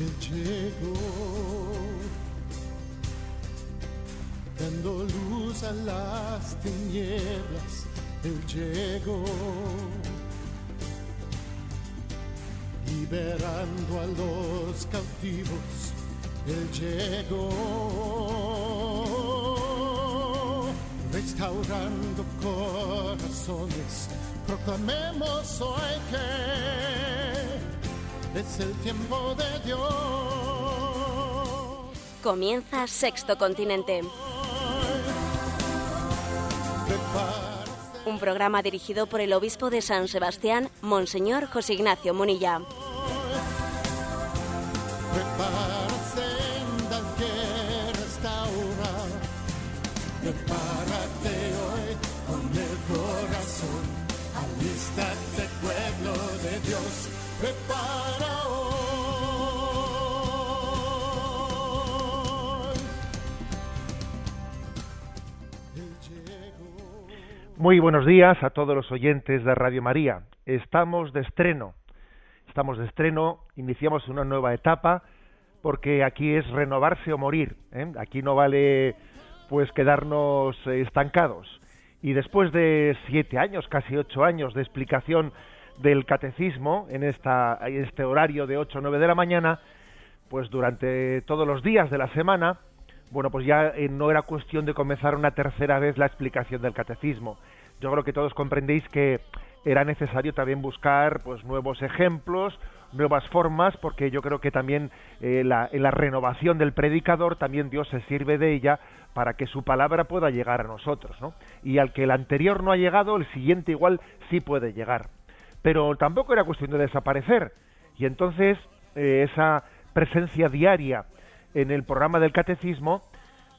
Él llegó, dando luz a las tinieblas. Él llegó, liberando a los cautivos. Él llegó, restaurando corazones. Proclamemos hoy que es el tiempo de Dios. Comienza Sexto Continente. Un programa dirigido por el obispo de San Sebastián, Monseñor José Ignacio Munilla. Muy buenos días a todos los oyentes de Radio María. Estamos de estreno. Estamos de estreno, iniciamos una nueva etapa porque aquí es renovarse o morir. ¿eh? Aquí no vale pues quedarnos estancados. Y después de siete años, casi ocho años de explicación del catecismo en, esta, este horario de 8 o 9 de la mañana, pues durante todos los días de la semana, bueno, pues ya eh, no era cuestión de comenzar una tercera vez la explicación del catecismo. Yo creo que todos comprendéis que era necesario también buscar pues nuevos ejemplos, nuevas formas, porque yo creo que también eh, la, en la renovación del predicador también Dios se sirve de ella para que su palabra pueda llegar a nosotros, ¿no? Y al que el anterior no ha llegado, el siguiente igual sí puede llegar. Pero tampoco era cuestión de desaparecer. Y entonces eh, esa presencia diaria en el programa del catecismo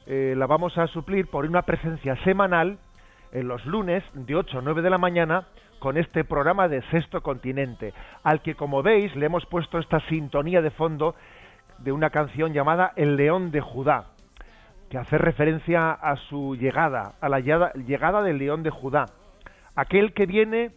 eh, la vamos a suplir por una presencia semanal en los lunes de 8 a 9 de la mañana con este programa de Sexto Continente, al que como veis le hemos puesto esta sintonía de fondo de una canción llamada El León de Judá, que hace referencia a su llegada, a la llegada, del León de Judá, aquel que viene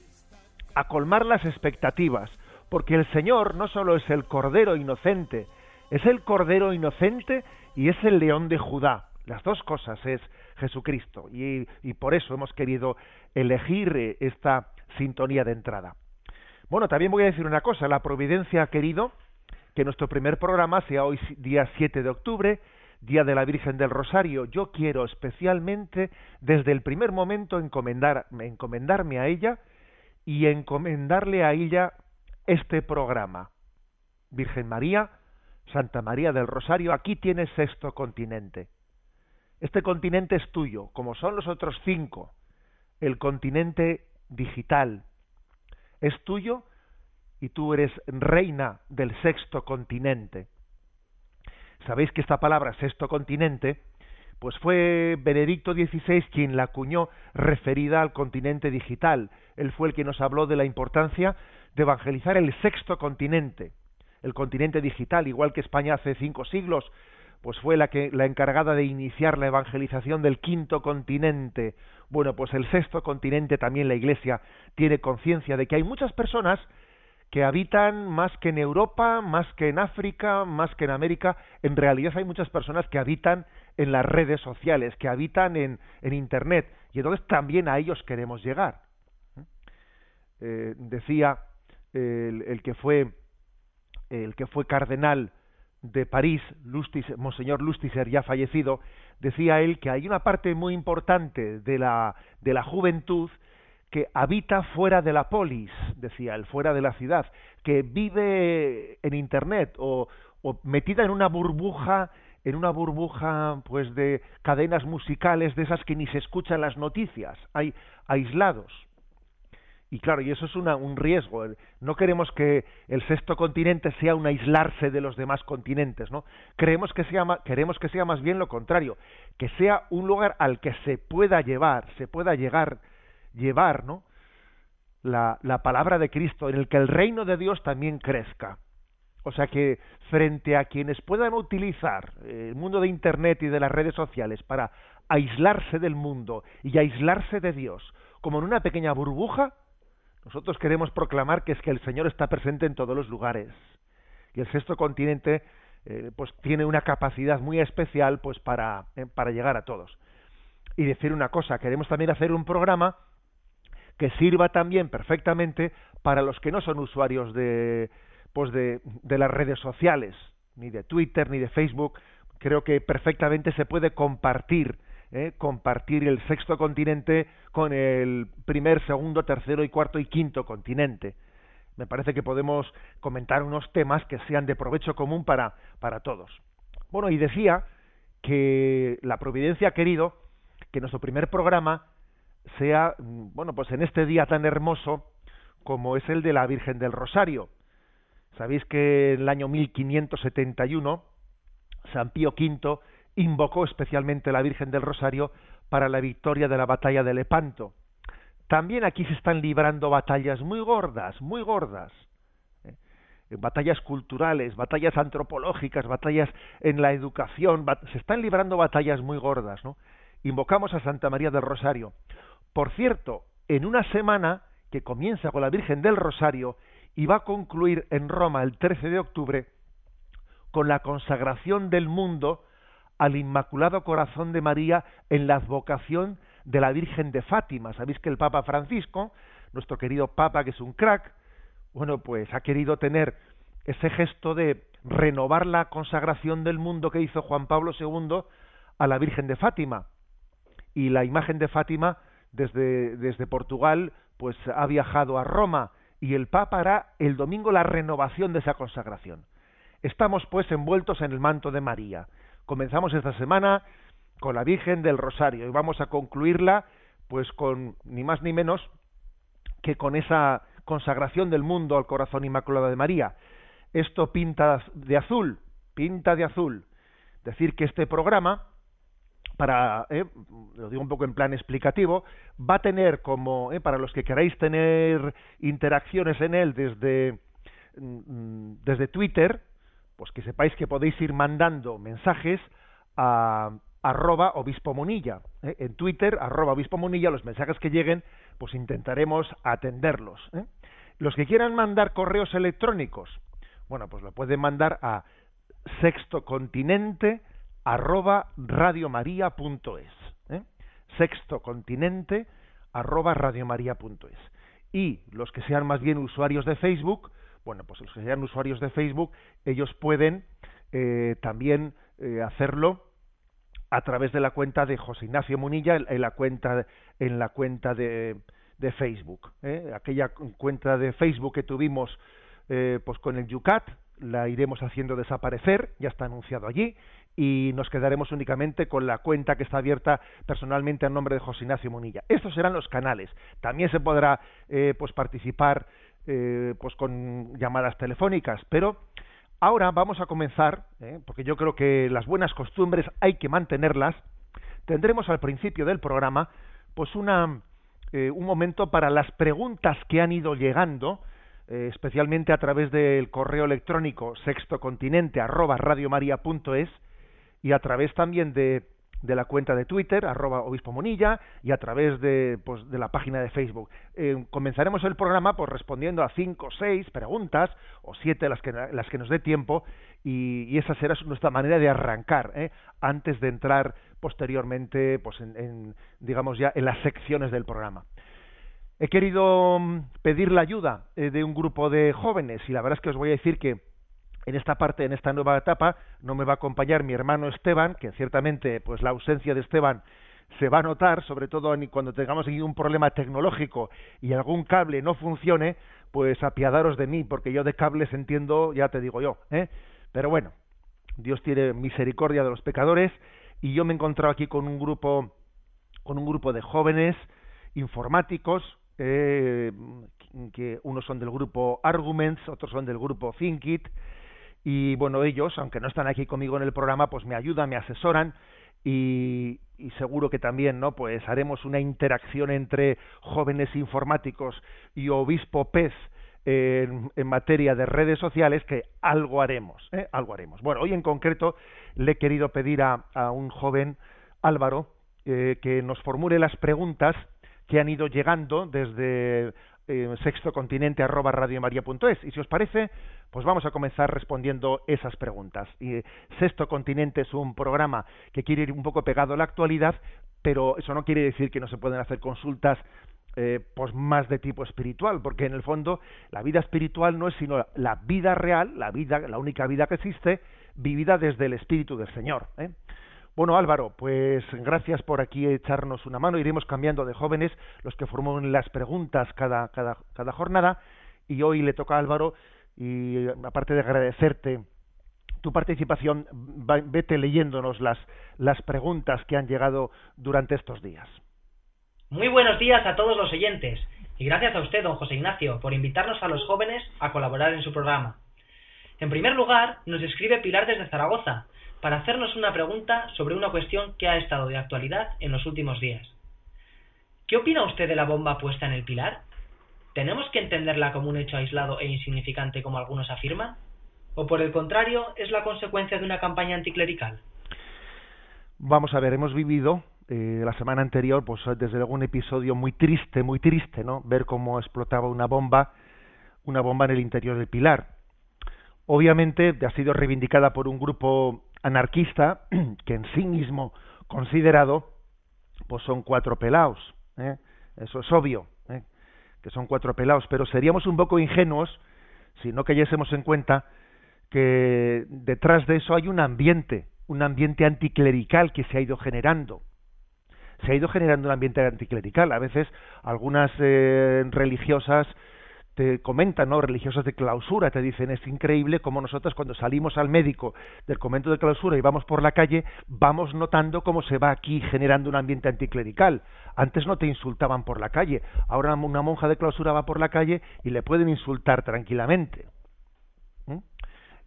a colmar las expectativas, porque el Señor no solo es el Cordero inocente, es el Cordero inocente y es el León de Judá. Las dos cosas es Jesucristo y, por eso hemos querido elegir eh, esta sintonía de entrada. Bueno, también voy a decir una cosa, la providencia ha querido que nuestro primer programa sea hoy día 7 de octubre, Día de la Virgen del Rosario. Yo quiero especialmente desde el primer momento encomendar, encomendarme a ella y encomendarle a ella este programa. Virgen María, Santa María del Rosario, aquí tienes sexto continente. Este continente es tuyo, como son los otros cinco. El continente digital es tuyo y tú eres reina del sexto continente. Sabéis que esta palabra sexto continente, pues fue Benedicto XVI quien la acuñó referida al continente digital. Él fue el que nos habló de la importancia de evangelizar el sexto continente, el continente digital, igual que España hace cinco siglos pues fue la que la encargada de iniciar la evangelización del quinto continente. Bueno, pues el sexto continente también la Iglesia tiene conciencia de que hay muchas personas que habitan más que en Europa, más que en África, más que en América. En realidad hay muchas personas que habitan en las redes sociales, que habitan en, en Internet, y entonces también a ellos queremos llegar. Eh, decía el, el que fue el que fue cardenal de París, Monseñor Lustiser, ya fallecido, decía él que hay una parte muy importante de la, de la juventud que habita fuera de la polis, decía él, fuera de la ciudad, que vive en Internet o, o metida en una burbuja, en una burbuja pues de cadenas musicales de esas que ni se escuchan las noticias, hay aislados. Y claro, y eso es una, un riesgo. No queremos que el sexto continente sea un aislarse de los demás continentes, ¿no? Creemos que sea, queremos que sea más bien lo contrario, que sea un lugar al que se pueda llevar, se pueda llegar, llevar, ¿no? La, la palabra de Cristo, en el que el reino de Dios también crezca. O sea que frente a quienes puedan utilizar el mundo de Internet y de las redes sociales para aislarse del mundo y aislarse de Dios, como en una pequeña burbuja, nosotros queremos proclamar que es que el Señor está presente en todos los lugares, y el sexto continente eh, pues tiene una capacidad muy especial pues para, eh, para llegar a todos. Y decir una cosa, queremos también hacer un programa que sirva también perfectamente para los que no son usuarios de pues de, de las redes sociales, ni de Twitter ni de Facebook, creo que perfectamente se puede compartir ¿eh? compartir el sexto continente con el primer, segundo, tercero y cuarto y quinto continente. Me parece que podemos comentar unos temas que sean de provecho común para, para todos. Bueno, y decía que la providencia ha querido que nuestro primer programa sea, mm, bueno, pues en este día tan hermoso como es el de la Virgen del Rosario. Sabéis que en el año 1571 San Pío V invocó especialmente a la Virgen del Rosario para la victoria de la batalla de Lepanto. También aquí se están librando batallas muy gordas, muy gordas. ¿eh? Batallas culturales, batallas antropológicas, batallas en la educación, se están librando batallas muy gordas, ¿no? Invocamos a Santa María del Rosario. Por cierto, en una semana que comienza con la Virgen del Rosario y va a concluir en Roma el 13 de octubre con la consagración del mundo al Inmaculado Corazón de María en la advocación de la Virgen de Fátima. Sabéis que el Papa Francisco, nuestro querido Papa, que es un crack, bueno, pues ha querido tener ese gesto de renovar la consagración del mundo que hizo Juan Pablo II a la Virgen de Fátima. Y la imagen de Fátima desde, desde Portugal pues ha viajado a Roma y el Papa hará el domingo la renovación de esa consagración. Estamos pues envueltos en el manto de María. Comenzamos esta semana con la Virgen del Rosario y vamos a concluirla pues con ni más ni menos que con esa consagración del mundo al corazón inmaculado de María. Esto pinta de azul, pinta de azul. Decir que este programa, para, eh, lo digo un poco en plan explicativo, va a tener como, eh, para los que queráis tener interacciones en él desde, mm, desde Twitter, pues que sepáis que podéis ir mandando mensajes a arroba obispo monilla ¿eh? en Twitter arroba obispo monilla los mensajes que lleguen pues intentaremos atenderlos ¿eh? los que quieran mandar correos electrónicos bueno pues lo pueden mandar a sextocontinente arroba radiomaria.es ¿eh? sextocontinente arroba radiomaria.es y los que sean más bien usuarios de Facebook bueno, pues los que sean usuarios de Facebook, ellos pueden eh, también eh, hacerlo a través de la cuenta de José Ignacio Munilla en, la cuenta en la cuenta de, de Facebook ¿eh? aquella cuenta de Facebook que tuvimos pues con el Yucat la iremos haciendo desaparecer ya está anunciado allí y nos quedaremos únicamente con la cuenta que está abierta personalmente a nombre de José Ignacio Munilla estos serán los canales también se podrá pues participar eh, pues con llamadas telefónicas, pero ahora vamos a comenzar, eh, porque yo creo que las buenas costumbres hay que mantenerlas. Tendremos al principio del programa, pues una eh, un momento para las preguntas que han ido llegando, especialmente a través del correo electrónico sextocontinente arroba y a través también de de la cuenta de Twitter, arroba obispo monilla, y a través de, pues, de la página de Facebook. Eh, comenzaremos el programa pues, respondiendo a cinco o seis preguntas, o siete las que, las que nos dé tiempo, y, esa será nuestra manera de arrancar, ¿eh? antes de entrar posteriormente, pues, en, digamos ya, en las secciones del programa. He querido mm, pedir la ayuda eh, de un grupo de jóvenes, y la verdad es que os voy a decir que en esta parte, en esta nueva etapa, no me va a acompañar mi hermano Esteban, que ciertamente, pues la ausencia de Esteban se va a notar, sobre todo cuando tengamos aquí un problema tecnológico y algún cable no funcione, pues apiadaros de mí, porque yo de cables entiendo, ya te digo yo, ¿eh? Pero bueno, Dios tiene misericordia de los pecadores y yo me he encontrado aquí con un grupo, con un grupo de jóvenes informáticos, eh, que unos son del grupo Arguments, otros son del grupo ThinkIt, y bueno, ellos, aunque no están aquí conmigo en el programa, pues me ayudan, me asesoran y, seguro que también, ¿no? Pues haremos una interacción entre jóvenes informáticos y obispo Pez en, materia de redes sociales que algo haremos, ¿eh? algo haremos. Bueno, hoy en concreto le he querido pedir a, un joven Álvaro eh, que nos formule las preguntas que han ido llegando desde eh, sextocontinente arroba radiomaria.es. Y si os parece, pues vamos a comenzar respondiendo esas preguntas. Y Sexto Continente es un programa que quiere ir un poco pegado a la actualidad, pero eso no quiere decir que no se pueden hacer consultas eh, pues más de tipo espiritual, porque en el fondo la vida espiritual no es sino la vida real, la vida, la única vida que existe, vivida desde el Espíritu del Señor. ¿eh? Bueno, Álvaro, pues gracias por aquí echarnos una mano. Iremos cambiando de jóvenes los que formulan las preguntas cada, cada, cada jornada. Y hoy le toca a Álvaro, y aparte de agradecerte tu participación, vete leyéndonos las, las preguntas que han llegado durante estos días. Muy buenos días a todos los oyentes. Y gracias a usted, don José Ignacio, por invitarnos a los jóvenes a colaborar en su programa. En primer lugar, nos escribe Pilar desde Zaragoza, para hacernos una pregunta sobre una cuestión que ha estado de actualidad en los últimos días. ¿Qué opina usted de la bomba puesta en el pilar? ¿Tenemos que entenderla como un hecho aislado e insignificante como algunos afirman? ¿O por el contrario es la consecuencia de una campaña anticlerical? Vamos a ver, hemos vivido eh, la semana anterior, pues desde luego un episodio muy triste, muy triste, ¿no? Ver cómo explotaba una bomba, una bomba en el interior del pilar. Obviamente ha sido reivindicada por un grupo anarquista que en sí mismo considerado pues son cuatro pelaos ¿eh? eso es obvio. Que son cuatro pelaos pero seríamos un poco ingenuos si no cayésemos en cuenta que detrás de eso hay un ambiente un ambiente anticlerical que se ha ido generando. Se ha ido generando un ambiente anticlerical. A veces algunas eh, religiosas te comentan, ¿no? Religiosas de clausura te dicen, es increíble como nosotros cuando salimos al médico del convento de clausura y vamos por la calle, vamos notando cómo se va aquí generando un ambiente anticlerical. Antes no te insultaban por la calle, ahora una monja de clausura va por la calle y le pueden insultar tranquilamente. ¿Mm?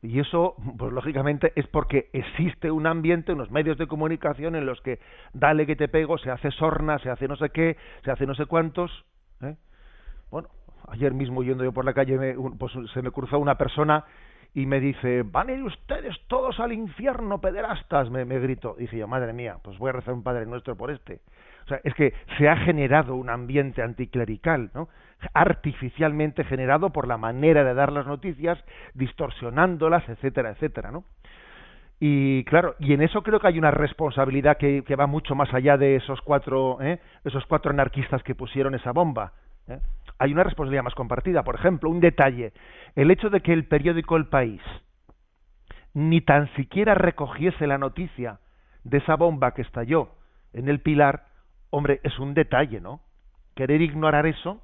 Y eso, pues lógicamente, es porque existe un ambiente, unos medios de comunicación en los que dale que te pego, se hace sorna, se hace no sé qué, se hace no sé cuántos. ¿eh? Ayer mismo yendo yo por la calle pues se me cruzó una persona y me dice van a ir ustedes todos al infierno pederastas me, me gritó dije yo madre mía pues voy a rezar un padre nuestro por este o sea es que se ha generado un ambiente anticlerical no artificialmente generado por la manera de dar las noticias distorsionándolas etcétera etcétera no y claro y en eso creo que hay una responsabilidad que, que va mucho más allá de esos cuatro ¿eh? esos cuatro anarquistas que pusieron esa bomba ¿eh? Hay una responsabilidad más compartida. Por ejemplo, un detalle, el hecho de que el periódico El País ni tan siquiera recogiese la noticia de esa bomba que estalló en el Pilar, hombre, es un detalle, ¿no? Querer ignorar eso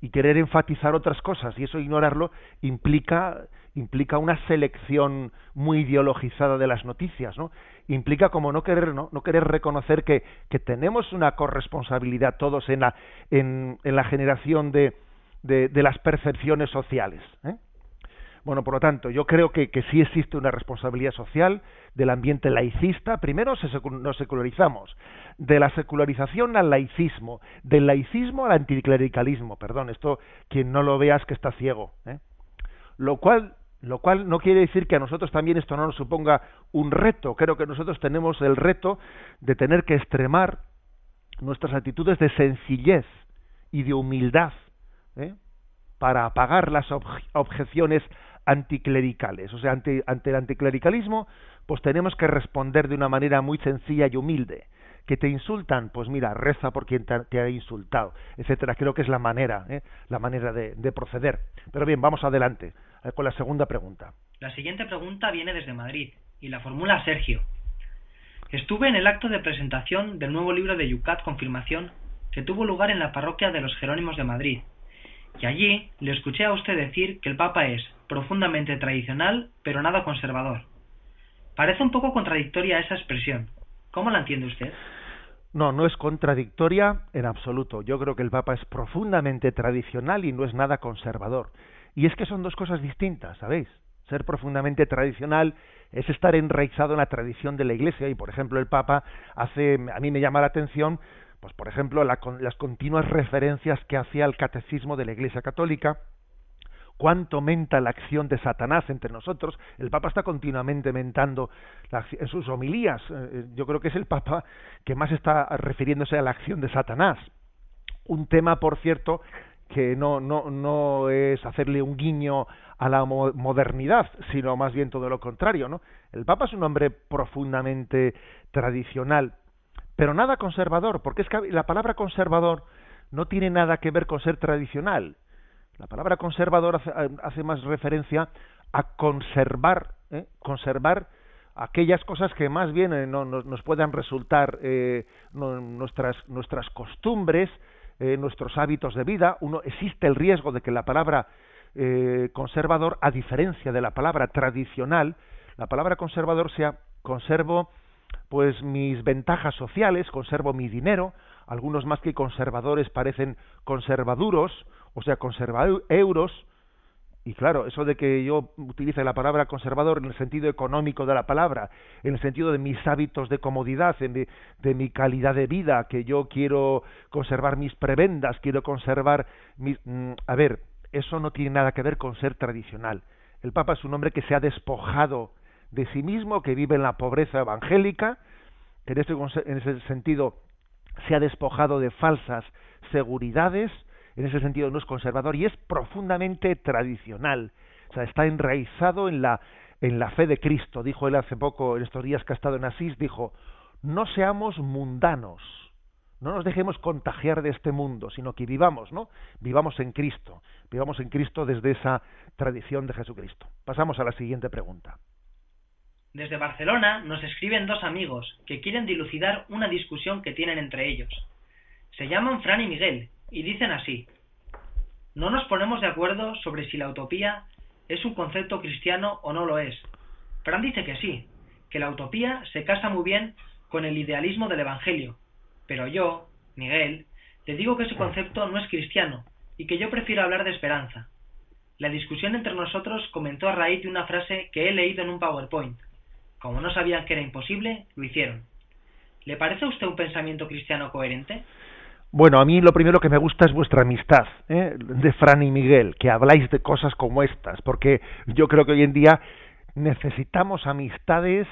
y querer enfatizar otras cosas y eso ignorarlo implica implica una selección muy ideologizada de las noticias, ¿no? Implica como no querer, no, no querer reconocer que, que tenemos una corresponsabilidad todos en la, en, en la generación de, de, las percepciones sociales. ¿eh? Bueno, por lo tanto, yo creo que, que sí existe una responsabilidad social del ambiente laicista. Primero nos secularizamos. De la secularización al laicismo. Del laicismo al anticlericalismo. Perdón, esto quien no lo veas que está ciego. ¿eh? Lo cual lo cual no quiere decir que a nosotros también esto no nos suponga un reto. Creo que nosotros tenemos el reto de tener que extremar nuestras actitudes de sencillez y de humildad ¿eh? para apagar las objeciones anticlericales. O sea, ante, ante el anticlericalismo, pues tenemos que responder de una manera muy sencilla y humilde. Que te insultan, pues mira, reza por quien te, ha insultado, etcétera. Creo que es la manera, ¿eh? la manera de, de proceder. Pero bien, vamos adelante. Eh, con la segunda pregunta. La siguiente pregunta viene desde Madrid y la formula Sergio. Estuve en el acto de presentación del nuevo libro de Yucat Confirmación que tuvo lugar en la parroquia de los Jerónimos de Madrid, y allí le escuché a usted decir que el Papa es profundamente tradicional, pero nada conservador. Parece un poco contradictoria esa expresión. ¿Cómo la entiende usted? No, no es contradictoria en absoluto. Yo creo que el Papa es profundamente tradicional y no es nada conservador. Y es que son dos cosas distintas, ¿sabéis? Ser profundamente tradicional es estar enraizado en la tradición de la Iglesia y, por ejemplo, el Papa hace, a mí me llama la atención, pues, por ejemplo, las continuas referencias que hacía al catecismo de la Iglesia Católica, cuánto menta la acción de Satanás entre nosotros. El Papa está continuamente mentando en sus homilías. Eh, eh, yo creo que es el Papa que más está refiriéndose a la acción de Satanás. Un tema, por cierto, que no, no, no es hacerle un guiño a la modernidad, sino más bien todo lo contrario, ¿no? El Papa es un hombre profundamente tradicional, pero nada conservador, porque es que la palabra conservador no tiene nada que ver con ser tradicional. La palabra conservador hace, más referencia a conservar, ¿eh? conservar aquellas cosas que más bien eh, no, nos puedan resultar eh, nuestras, nuestras costumbres, eh, nuestros hábitos de vida. Uno, existe el riesgo de que la palabra conservador, a diferencia de la palabra tradicional, la palabra conservador sea conservo pues mis ventajas sociales, conservo mi dinero, algunos más que conservadores parecen conservaduros, o sea, conserva euros, y claro, eso de que yo utilice la palabra conservador en el sentido económico de la palabra, en el sentido de mis hábitos de comodidad, de, mi calidad de vida, que yo quiero conservar mis prebendas, quiero conservar mis... Mm, a ver, eso no tiene nada que ver con ser tradicional. El Papa es un hombre que se ha despojado de sí mismo, que vive en la pobreza evangélica, que en ese sentido se ha despojado de falsas seguridades, en ese sentido no es conservador y es profundamente tradicional. O sea, está enraizado en la, en la fe de Cristo. Dijo él hace poco, en estos días que ha estado en Asís, dijo, no seamos mundanos, no nos dejemos contagiar de este mundo, sino que vivamos, ¿no? Vivamos en Cristo, vivamos en Cristo desde esa tradición de Jesucristo. Pasamos a la siguiente pregunta. Desde Barcelona nos escriben dos amigos que quieren dilucidar una discusión que tienen entre ellos. Se llaman Fran y Miguel y dicen así. No nos ponemos de acuerdo sobre si la utopía es un concepto cristiano o no lo es. Fran dice que sí, que la utopía se casa muy bien con el idealismo del Evangelio, pero yo, Miguel, te digo que ese concepto no es cristiano y que yo prefiero hablar de esperanza. La discusión entre nosotros comentó a raíz de una frase que he leído en un PowerPoint. Como no sabían que era imposible, lo hicieron. ¿Le parece a usted un pensamiento cristiano coherente? Bueno, a mí lo primero que me gusta es vuestra amistad, ¿eh? de Fran y Miguel, que habláis de cosas como estas, porque yo creo que hoy en día necesitamos amistades,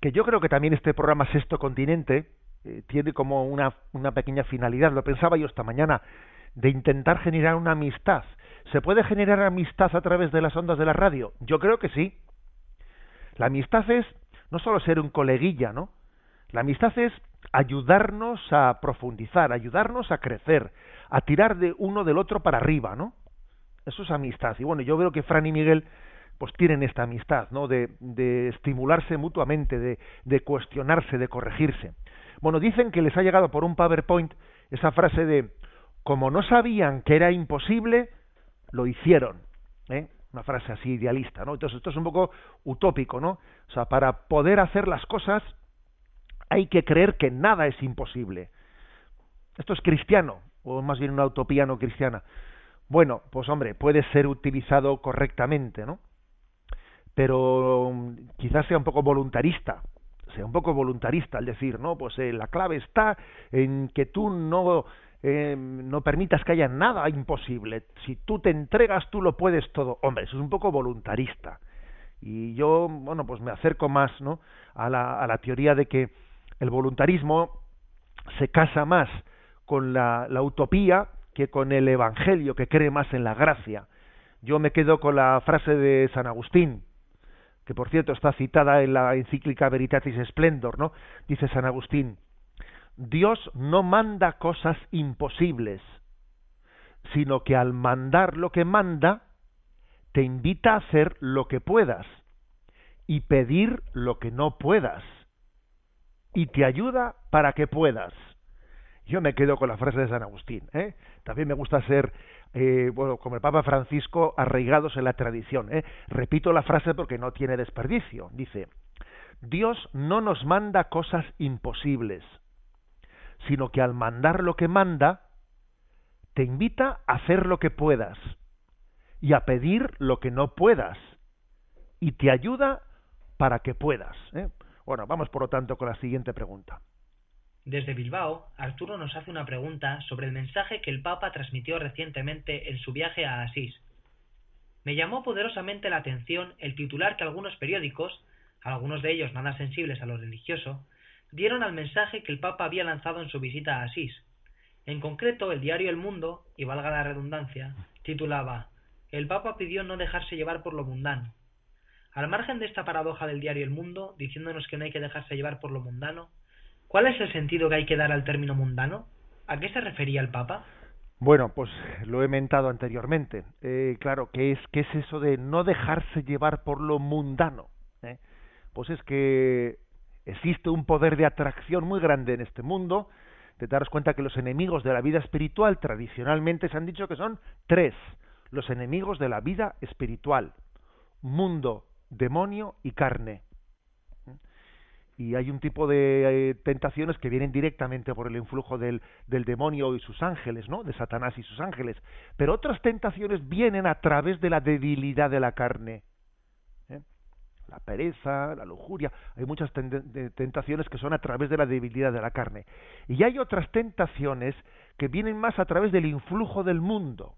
que yo creo que también este programa Sexto Continente eh, tiene como una, una pequeña finalidad, lo pensaba yo esta mañana, de intentar generar una amistad. ¿Se puede generar amistad a través de las ondas de la radio? Yo creo que sí. La amistad es no solo ser un coleguilla, ¿no? La amistad es ayudarnos a profundizar, ayudarnos a crecer, a tirar de uno del otro para arriba, ¿no? Eso es amistad. Y bueno, yo veo que Fran y Miguel pues tienen esta amistad, ¿no? De, de estimularse mutuamente, de, de cuestionarse, de corregirse. Bueno, dicen que les ha llegado por un PowerPoint esa frase de como no sabían que era imposible, lo hicieron. ¿eh? Una frase así idealista, ¿no? Entonces esto es un poco utópico, ¿no? O sea, para poder hacer las cosas hay que creer que nada es imposible. Esto es cristiano, o más bien una utopía no cristiana. Bueno, pues hombre, puede ser utilizado correctamente, ¿no? Pero mm, quizás sea un poco voluntarista, sea un poco voluntarista al decir, no, pues eh, la clave está en que tú no eh, no permitas que haya nada imposible. Si tú te entregas, tú lo puedes todo. Hombre, eso es un poco voluntarista. Y yo, bueno, pues me acerco más, ¿no? A la, a la teoría de que el voluntarismo se casa más con la, utopía que con el evangelio, que cree más en la gracia. Yo me quedo con la frase de San Agustín, que por cierto está citada en la encíclica Veritatis Splendor, ¿no? Dice San Agustín, Dios no manda cosas imposibles, sino que al mandar lo que manda, te invita a hacer lo que puedas y pedir lo que no puedas y te ayuda para que puedas. Yo me quedo con la frase de San Agustín. ¿eh? También me gusta ser, eh, bueno, como el Papa Francisco, arraigados en la tradición. ¿eh? Repito la frase porque no tiene desperdicio. Dice, Dios no nos manda cosas imposibles, sino que al mandar lo que manda, te invita a hacer lo que puedas y a pedir lo que no puedas y te ayuda para que puedas. ¿eh? Bueno, vamos por lo tanto con la siguiente pregunta. Desde Bilbao, Arturo nos hace una pregunta sobre el mensaje que el Papa transmitió recientemente en su viaje a Asís. Me llamó poderosamente la atención el titular que algunos periódicos, algunos de ellos nada sensibles a lo religioso, dieron al mensaje que el Papa había lanzado en su visita a Asís. En concreto, el diario El Mundo, y valga la redundancia, titulaba El Papa pidió no dejarse llevar por lo mundano. Al margen de esta paradoja del diario El Mundo, diciéndonos que no hay que dejarse llevar por lo mundano, ¿cuál es el sentido que hay que dar al término mundano? ¿A qué se refería el Papa? Bueno, pues lo he mentado anteriormente. Eh, claro, ¿qué es, ¿qué es eso de no dejarse llevar por lo mundano? ¿Eh? Pues es que existe un poder de atracción muy grande en este mundo, de daros cuenta que los enemigos de la vida espiritual tradicionalmente se han dicho que son tres, los enemigos de la vida espiritual, mundo, demonio y carne. Y hay un tipo de eh, tentaciones que vienen directamente por el influjo del, del demonio y sus ángeles, ¿no? De Satanás y sus ángeles. Pero otras tentaciones vienen a través de la debilidad de la carne la pereza, la lujuria, hay muchas tentaciones que son a través de la debilidad de la carne. Y hay otras tentaciones que vienen más a través del influjo del mundo.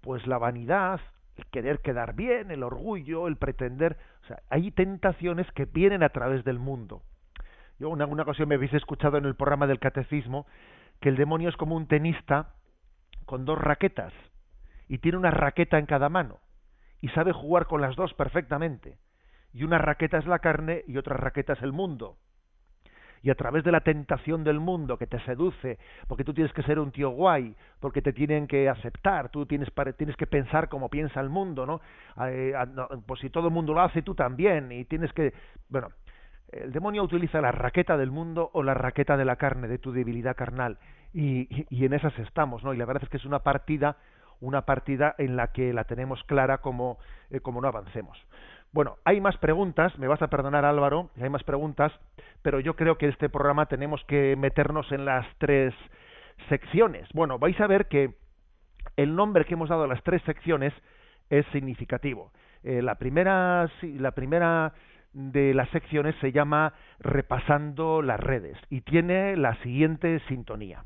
Pues la vanidad, el querer quedar bien, el orgullo, el pretender, o sea, hay tentaciones que vienen a través del mundo. Yo en alguna ocasión me habéis escuchado en el programa del catecismo que el demonio es como un tenista con dos raquetas y tiene una raqueta en cada mano y sabe jugar con las dos perfectamente. Y una raqueta es la carne y otra raqueta es el mundo. Y a través de la tentación del mundo que te seduce, porque tú tienes que ser un tío guay, porque te tienen que aceptar, tú tienes, tienes que pensar como piensa el mundo, ¿no? Eh, pues si todo el mundo lo hace, tú también, y tienes que... Bueno, el demonio utiliza la raqueta del mundo o la raqueta de la carne, de tu debilidad carnal, y, y en esas estamos, ¿no? Y la verdad es que es una partida una partida en la que la tenemos clara como, eh, como no avancemos. Bueno, hay más preguntas, me vas a perdonar Álvaro, hay más preguntas, pero yo creo que este programa tenemos que meternos en las tres secciones. Bueno, vais a ver que el nombre que hemos dado a las tres secciones es significativo. Eh, la primera, la primera de las secciones se llama Repasando las redes y tiene la siguiente sintonía.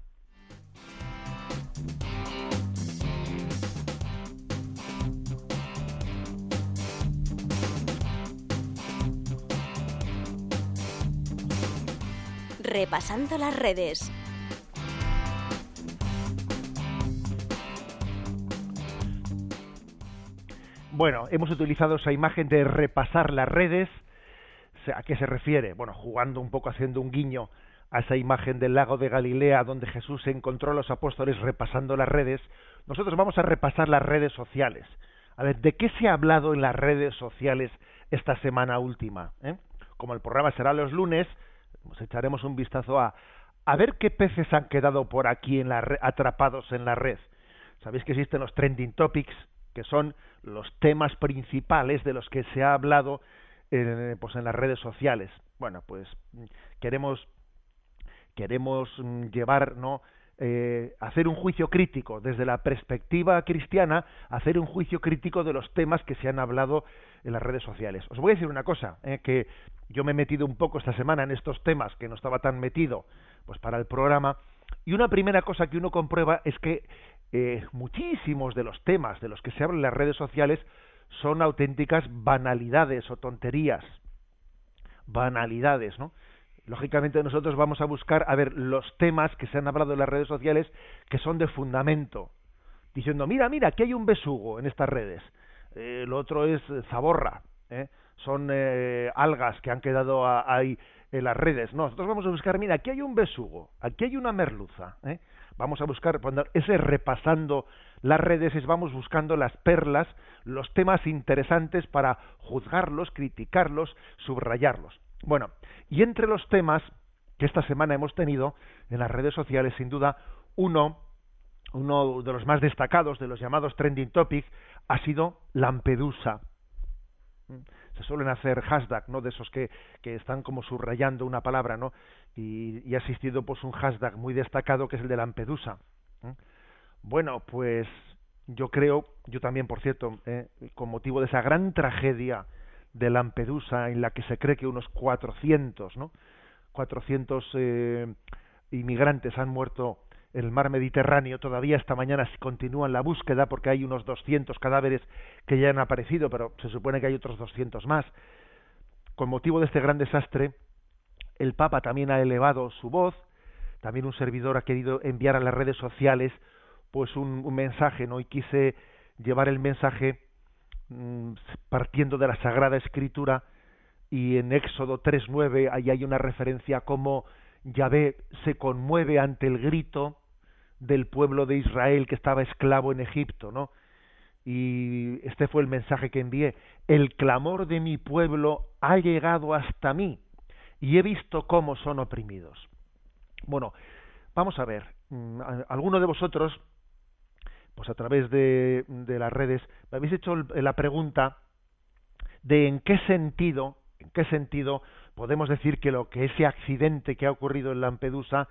Repasando las redes. Bueno, hemos utilizado esa imagen de repasar las redes. ¿A qué se refiere? Bueno, jugando un poco, haciendo un guiño a esa imagen del lago de Galilea donde Jesús encontró a los apóstoles repasando las redes. Nosotros vamos a repasar las redes sociales. A ver, ¿de qué se ha hablado en las redes sociales esta semana última? ¿Eh? Como el programa será los lunes, nos echaremos un vistazo a a ver qué peces han quedado por aquí en la atrapados en la red. Sabéis que existen los trending topics, que son los temas principales de los que se ha hablado eh, pues en las redes sociales. Bueno, pues queremos queremos mm, llevar no eh, hacer un juicio crítico desde la perspectiva cristiana, hacer un juicio crítico de los temas que se han hablado en las redes sociales. Os voy a decir una cosa, eh, que yo me he metido un poco esta semana en estos temas que no estaba tan metido, pues para el programa, y una primera cosa que uno comprueba es que eh, muchísimos de los temas de los que se habla en las redes sociales son auténticas banalidades o tonterías, banalidades, ¿no? Lógicamente nosotros vamos a buscar a ver los temas que se han hablado en las redes sociales que son de fundamento, diciendo, mira, mira, aquí hay un besugo en estas redes, eh, lo otro es zaborra, ¿eh? son eh, algas que han quedado ahí en las redes. No, nosotros vamos a buscar, mira, aquí hay un besugo, aquí hay una merluza. Vamos a buscar, ese repasando las redes, es vamos buscando las perlas, los temas interesantes para juzgarlos, criticarlos, subrayarlos. Bueno, y entre los temas que esta semana hemos tenido en las redes sociales, sin duda, uno, uno de los más destacados de los llamados trending topics ha sido Lampedusa. Se suelen hacer hashtag, ¿no? De esos que, están como subrayando una palabra, ¿no? Y, ha existido pues un hashtag muy destacado que es el de Lampedusa. Bueno, pues yo creo, yo también, por cierto, eh, con motivo de esa gran tragedia de Lampedusa en la que se cree que unos 400, ¿no? 400 eh, inmigrantes han muerto en el mar Mediterráneo. Todavía esta mañana continúan la búsqueda porque hay unos 200 cadáveres que ya han aparecido, pero se supone que hay otros 200 más. Con motivo de este gran desastre, el Papa también ha elevado su voz también un servidor ha querido enviar a las redes sociales pues un, un mensaje, ¿no? Y quise llevar el mensaje partiendo de la Sagrada Escritura y en Éxodo 3.9 ahí hay una referencia a cómo Yahvé se conmueve ante el grito del pueblo de Israel que estaba esclavo en Egipto, ¿no? Y este fue el mensaje que envié. El clamor de mi pueblo ha llegado hasta mí y he visto cómo son oprimidos. Bueno, vamos a ver. Mm, alguno de vosotros, pues a través de, de las redes, me habéis hecho la pregunta de en qué sentido, en qué sentido podemos decir que lo que ese accidente que ha ocurrido en Lampedusa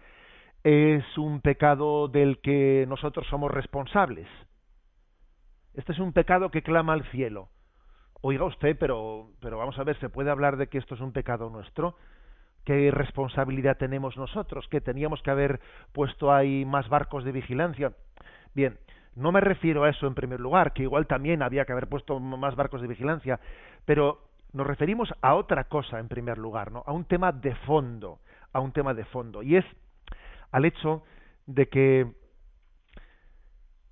es un pecado del que nosotros somos responsables. Este es un pecado que clama al cielo. Oiga usted, pero, pero vamos a ver, ¿se puede hablar de que esto es un pecado nuestro? ¿Qué responsabilidad tenemos nosotros? ¿Que teníamos que haber puesto ahí más barcos de vigilancia? Bien, no me refiero a eso en primer lugar, que igual también había que haber puesto más barcos de vigilancia, pero nos referimos a otra cosa en primer lugar, ¿no? A un tema de fondo, a un tema de fondo, y es al hecho de que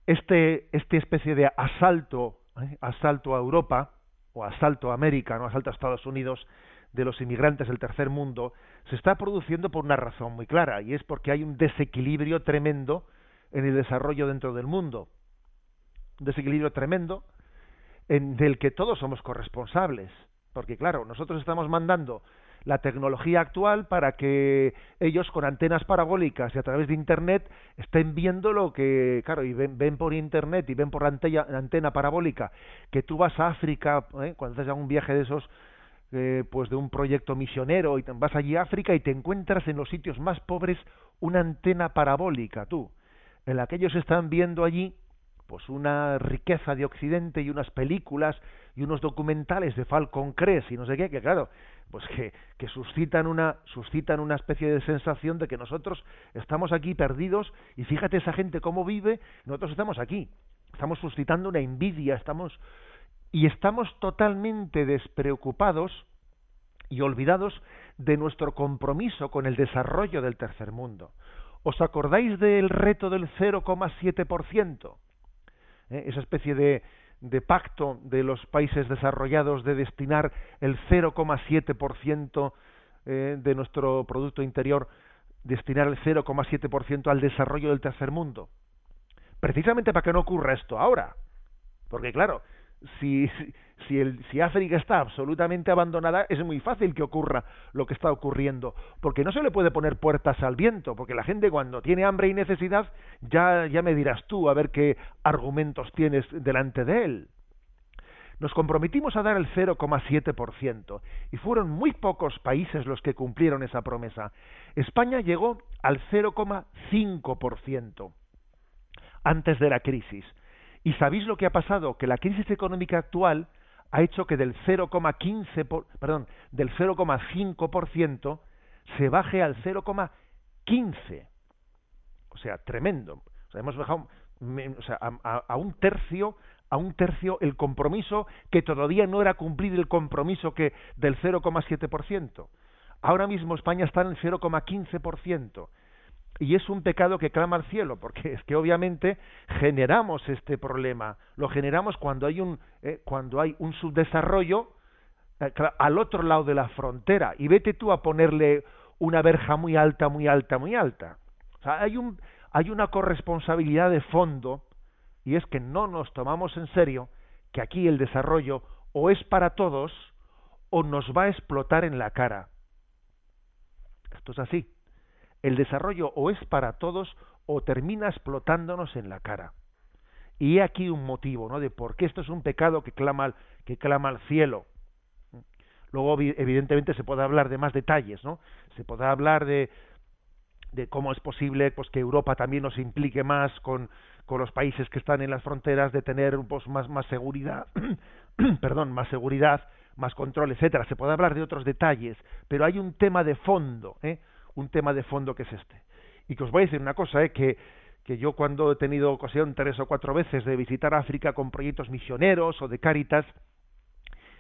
este, este especie de asalto, ¿eh? asalto a Europa, o asalto a América, no asalto a Estados Unidos, de los inmigrantes del tercer mundo, se está produciendo por una razón muy clara, y es porque hay un desequilibrio tremendo en el desarrollo dentro del mundo. Un desequilibrio tremendo en del que todos somos corresponsables. Porque claro, nosotros estamos mandando la tecnología actual para que ellos con antenas parabólicas y a través de internet estén viendo lo que, claro, y ven, ven por internet y ven por la antena, antena parabólica que tú vas a África, ¿eh? cuando haces un viaje de esos, eh, pues de un proyecto misionero y vas allí a África y te encuentras en los sitios más pobres una antena parabólica, tú, en la que ellos están viendo allí pues una riqueza de Occidente y unas películas y unos documentales de Falcon Crest y no sé qué, que claro, pues que, que suscitan una suscitan una especie de sensación de que nosotros estamos aquí perdidos y fíjate esa gente cómo vive, nosotros estamos aquí. Estamos suscitando una envidia, estamos y estamos totalmente despreocupados y olvidados de nuestro compromiso con el desarrollo del tercer mundo. ¿Os acordáis del reto del 0,7%? ¿Eh? Esa especie de, de pacto de los países desarrollados de destinar el 0,7% eh, de nuestro Producto Interior, destinar el 0,7% al desarrollo del tercer mundo. Precisamente para que no ocurra esto ahora. Porque claro, si, si, el, si África está absolutamente abandonada, es muy fácil que ocurra lo que está ocurriendo, porque no se le puede poner puertas al viento, porque la gente cuando tiene hambre y necesidad, ya, ya me dirás tú a ver qué argumentos tienes delante de él. Nos comprometimos a dar el 0,7% y fueron muy pocos países los que cumplieron esa promesa. España llegó al 0,5% antes de la crisis ¿Y sabéis lo que ha pasado? Que la crisis económica actual ha hecho que del 0,15, perdón, del 0,5% se baje al 0,15. O sea, tremendo. O sea, hemos bajado o sea, a, un tercio a un tercio el compromiso que todavía no era cumplir el compromiso que del 0,7%. Ahora mismo España está en el 0,15% y es un pecado que clama al cielo, porque es que obviamente generamos este problema, lo generamos cuando hay un, eh, cuando hay un subdesarrollo eh, al otro lado de la frontera, y vete tú a ponerle una verja muy alta, muy alta, muy alta. O sea, hay, un, hay una corresponsabilidad de fondo, y es que no nos tomamos en serio que aquí el desarrollo o es para todos o nos va a explotar en la cara. Esto es así el desarrollo o es para todos o termina explotándonos en la cara. Y he aquí un motivo, ¿no? De por qué esto es un pecado que clama al, que clama al cielo. Luego, evidentemente, se puede hablar de más detalles, ¿no? Se puede hablar de, de cómo es posible pues, que Europa también nos implique más con, con los países que están en las fronteras, de tener pues, más, más seguridad, perdón, más seguridad, más control, etcétera. Se puede hablar de otros detalles, pero hay un tema de fondo, ¿eh? Un tema de fondo que es este. Y que os voy a decir una cosa, ¿eh? que, que yo cuando he tenido ocasión tres o cuatro veces de visitar África con proyectos misioneros o de Cáritas,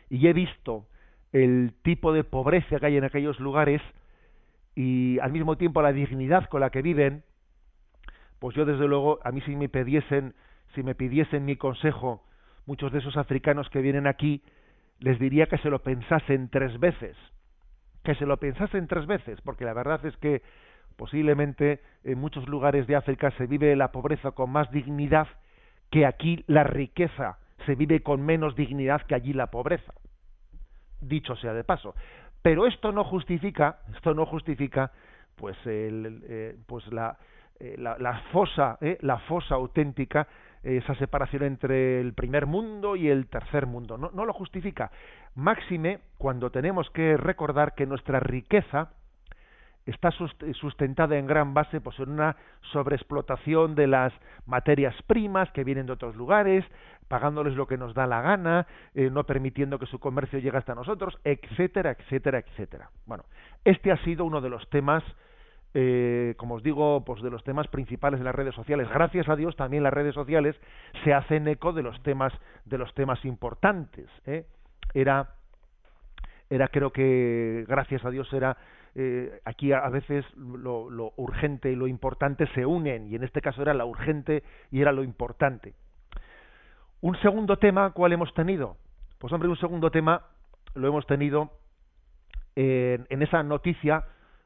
y he visto el tipo de pobreza que hay en aquellos lugares, y al mismo tiempo la dignidad con la que viven, pues yo desde luego, a mí si me pidiesen, si me pidiesen mi consejo, muchos de esos africanos que vienen aquí, les diría que se lo pensasen tres veces, que se lo pensasen tres veces, porque la verdad es que posiblemente en muchos lugares de África se vive la pobreza con más dignidad que aquí la riqueza se vive con menos dignidad que allí la pobreza. Dicho sea de paso. Pero esto no justifica, esto no justifica, pues, el, eh, pues la, eh, la, la, fosa, eh, la fosa auténtica, esa separación entre el primer mundo y el tercer mundo. No, no lo justifica. Máxime cuando tenemos que recordar que nuestra riqueza, está sustentada en gran base pues en una sobreexplotación de las materias primas que vienen de otros lugares, pagándoles lo que nos da la gana, eh, no permitiendo que su comercio llegue hasta nosotros, etcétera, etcétera, etcétera. Bueno, este ha sido uno de los temas, eh, como os digo, pues de los temas principales de las redes sociales. Gracias a Dios también las redes sociales se hacen eco de los temas, de los temas importantes. ¿eh? Era, era creo que gracias a Dios era eh, aquí a, veces lo, urgente y lo importante se unen, y en este caso era la urgente y era lo importante. Un segundo tema, ¿cuál hemos tenido? Pues hombre, un segundo tema lo hemos tenido en, en esa noticia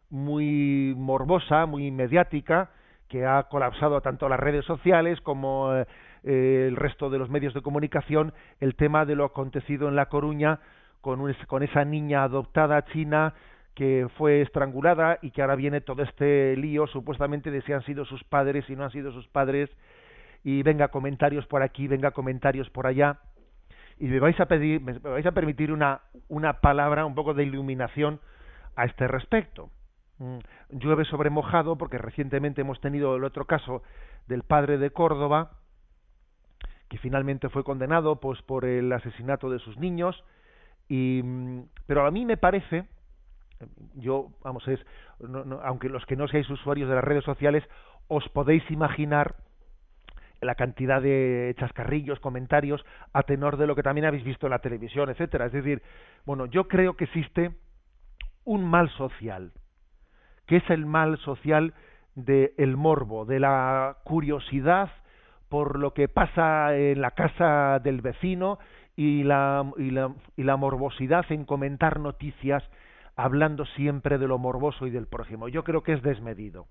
muy morbosa, muy mediática, que ha colapsado tanto las redes sociales como eh, el resto de los medios de comunicación, el tema de lo acontecido en La Coruña con, esa niña adoptada china que fue estrangulada y que ahora viene todo este lío supuestamente de si han sido sus padres y no han sido sus padres y venga comentarios por aquí, venga comentarios por allá y me vais a pedir, me vais a permitir una, una palabra, un poco de iluminación a este respecto. Mm, llueve sobre mojado porque recientemente hemos tenido el otro caso del padre de Córdoba que finalmente fue condenado pues por el asesinato de sus niños. Y mm, pero a mí me parece yo, vamos, es, aunque los que no seáis usuarios de las redes sociales, os podéis imaginar la cantidad de chascarrillos, comentarios, a tenor de lo que también habéis visto en la televisión, etcétera. Es decir, bueno, yo creo que existe un mal social, que es el mal social del morbo, de la curiosidad por lo que pasa en la casa del vecino y la, y la, y la morbosidad en comentar noticias hablando siempre de lo morboso y del prójimo. Yo creo que es desmedido.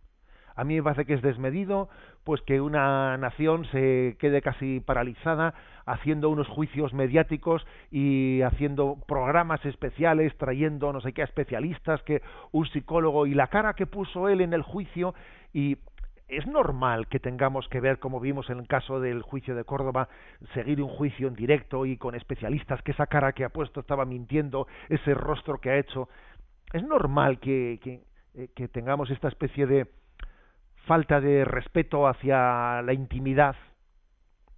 A mí me parece que es desmedido, pues que una nación se quede casi paralizada haciendo unos juicios mediáticos y haciendo programas especiales, trayendo no sé qué especialistas, que un psicólogo y la cara que puso él en el juicio. Y es normal que tengamos que ver, como vimos en el caso del juicio de Córdoba, seguir un juicio en directo y con especialistas, que esa cara que ha puesto estaba mintiendo, ese rostro que ha hecho. Es normal que, eh, que, tengamos esta especie de falta de respeto hacia la intimidad.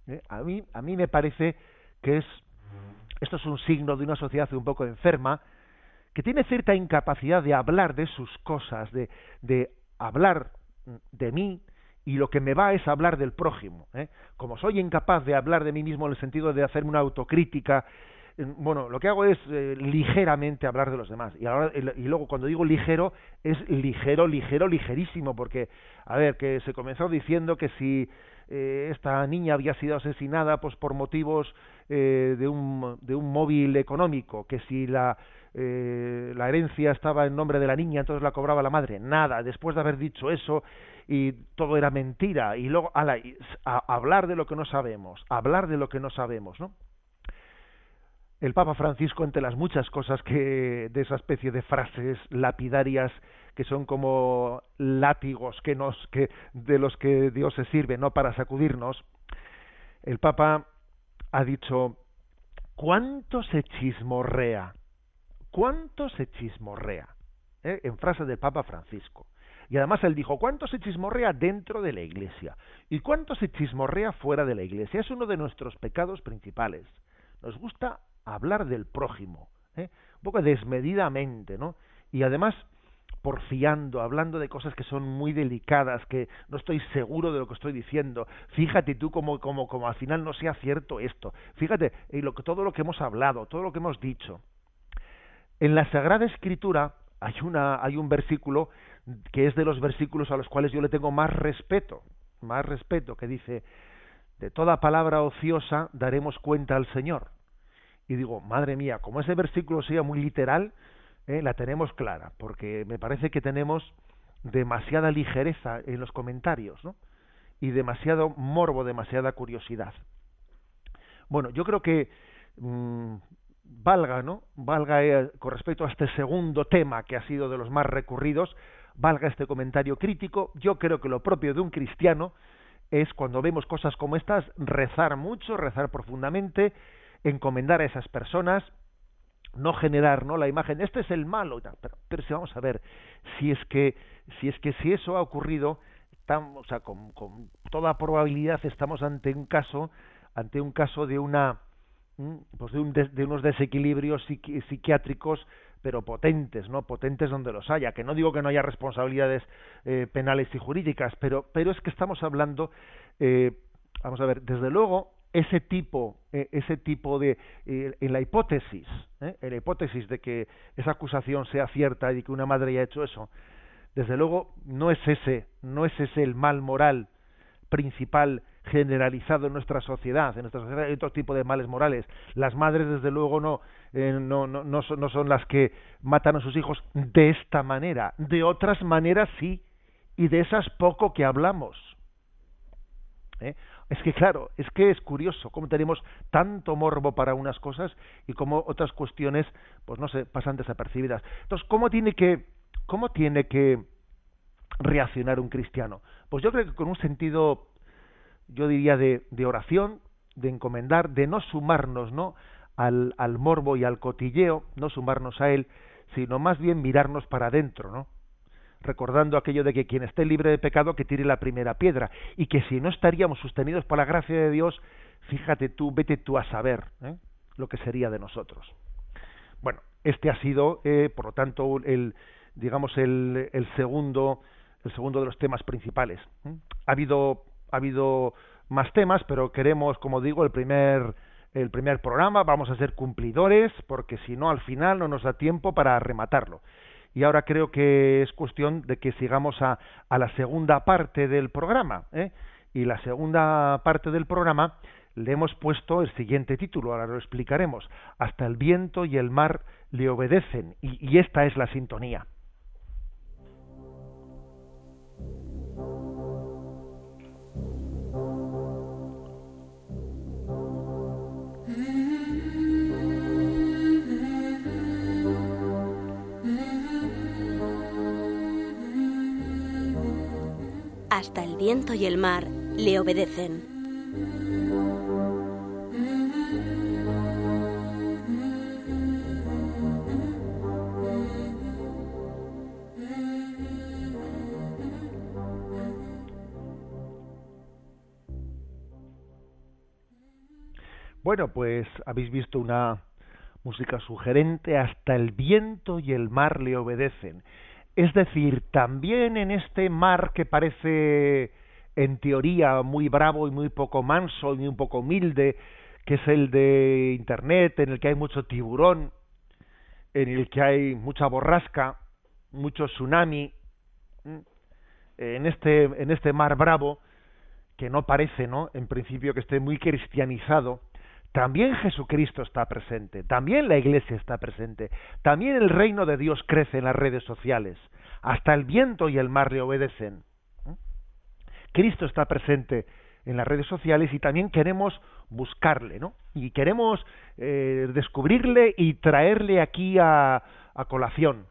¿eh? A, mí, a mí me parece que es esto es un signo de una sociedad un poco enferma que tiene cierta incapacidad de hablar de sus cosas, de, de hablar de mí y lo que me va es hablar del prójimo. ¿eh? Como soy incapaz de hablar de mí mismo en el sentido de hacerme una autocrítica bueno, lo que hago es eh, ligeramente hablar de los demás. Y, ahora, y luego cuando digo ligero, es ligero, ligero, ligerísimo, porque, a ver, que se comenzó diciendo que si eh, esta niña había sido asesinada pues por motivos eh, de, un, de un móvil económico, que si la, la herencia estaba en nombre de la niña, entonces la cobraba la madre. Nada, después de haber dicho eso y todo era mentira, y luego a hablar de lo que no sabemos, hablar de lo que no sabemos, ¿no? El Papa Francisco, entre las muchas cosas que de esa especie de frases lapidarias que son como látigos que nos que de los que Dios se sirve, no para sacudirnos, el Papa ha dicho cuánto se chismorrea, cuánto se chismorrea, ¿eh? en frase del Papa Francisco. Y además él dijo, ¿cuánto se chismorrea dentro de la iglesia? ¿Y cuánto se chismorrea fuera de la iglesia? Es uno de nuestros pecados principales. Nos gusta hablar del prójimo, ¿eh? un poco desmedidamente, ¿no? Y además porfiando, hablando de cosas que son muy delicadas, que no estoy seguro de lo que estoy diciendo. Fíjate tú como, al final no sea cierto esto. Fíjate en lo todo lo que hemos hablado, todo lo que hemos dicho. En la Sagrada Escritura hay, una, hay un versículo que es de los versículos a los cuales yo le tengo más respeto, más respeto, que dice, de toda palabra ociosa daremos cuenta al Señor. Y digo, madre mía, como ese versículo sea muy literal, eh, la tenemos clara, porque me parece que tenemos demasiada ligereza en los comentarios, ¿no? Y demasiado morbo, demasiada curiosidad. Bueno, yo creo que mm, valga, ¿no? Valga eh, con respecto a este segundo tema que ha sido de los más recurridos, valga este comentario crítico. Yo creo que lo propio de un cristiano es cuando vemos cosas como estas, rezar mucho, rezar profundamente, encomendar a esas personas, no generar ¿no? la imagen, este es el malo, pero, pero si vamos a ver, si es que si es que si eso ha ocurrido, o sea, con, con toda probabilidad estamos ante un caso, ante un caso de una pues de, un de, unos desequilibrios psiquiátricos pero potentes, ¿no? Potentes donde los haya. Que no digo que no haya responsabilidades eh, penales y jurídicas, pero, pero es que estamos hablando, eh, vamos a ver, desde luego ese tipo, eh, ese tipo de, en la hipótesis, en la hipótesis de que esa acusación sea cierta y que una madre haya hecho eso, desde luego no es ese, no es ese el mal moral principal generalizado en nuestra sociedad. En nuestra sociedad hay otro tipo de males morales. Las madres, desde luego, no, eh, no, no, no, son, no son las que matan a sus hijos de esta manera. De otras maneras, sí. Y de esas poco que hablamos. ¿Eh? Es que, claro, es que es curioso cómo tenemos tanto morbo para unas cosas y cómo otras cuestiones, pues no sé, pasan desapercibidas. Entonces, ¿cómo tiene que, cómo tiene que reaccionar un cristiano? Pues yo creo que con un sentido yo diría, de, de oración, de encomendar, de no sumarnos ¿no? Al, al morbo y al cotilleo, no sumarnos a él, sino más bien mirarnos para adentro, ¿no? Recordando aquello de que quien esté libre de pecado que tire la primera piedra y que si no estaríamos sostenidos por la gracia de Dios, fíjate tú, vete tú a saber ¿eh? lo que sería de nosotros. Bueno, este ha sido, eh, por lo tanto, el digamos el, el segundo el segundo de los temas principales. ¿eh? Ha habido ha habido más temas, pero queremos, como digo, el primer el primer programa, vamos a ser cumplidores, porque si no, al final no nos da tiempo para rematarlo. Y ahora creo que es cuestión de que sigamos a, la segunda parte del programa. ¿eh? Y la segunda parte del programa le hemos puesto el siguiente título, ahora lo explicaremos. Hasta el viento y el mar le obedecen. y, y esta es la sintonía. Hasta el viento y el mar le obedecen. Bueno, pues habéis visto una música sugerente, hasta el viento y el mar le obedecen. Es decir, también en este mar que parece en teoría muy bravo y muy poco manso y muy poco humilde, que es el de Internet, en el que hay mucho tiburón, en el que hay mucha borrasca, mucho tsunami, en este, en este mar bravo, que no parece, ¿no? En principio que esté muy cristianizado, también Jesucristo está presente, también la Iglesia está presente, también el reino de Dios crece en las redes sociales, hasta el viento y el mar le obedecen. ¿Mm? Cristo está presente en las redes sociales y también queremos buscarle, ¿no? Y queremos eh, descubrirle y traerle aquí a, a colación.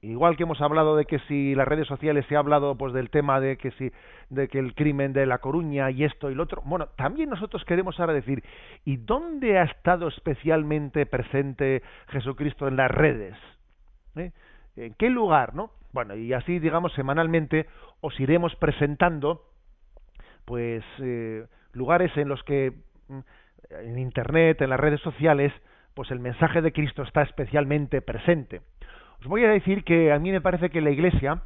Igual que hemos hablado de que si las redes sociales se ha hablado pues del tema de que si de que el crimen de la Coruña y esto y lo otro, bueno, también nosotros queremos ahora decir, ¿y dónde ha estado especialmente presente Jesucristo en las redes? ¿Eh? ¿En qué lugar, no? Bueno, y así digamos semanalmente os iremos presentando pues eh, lugares en los que mm, en internet, en las redes sociales, pues el mensaje de Cristo está especialmente presente. Os voy a decir que a mí me parece que la Iglesia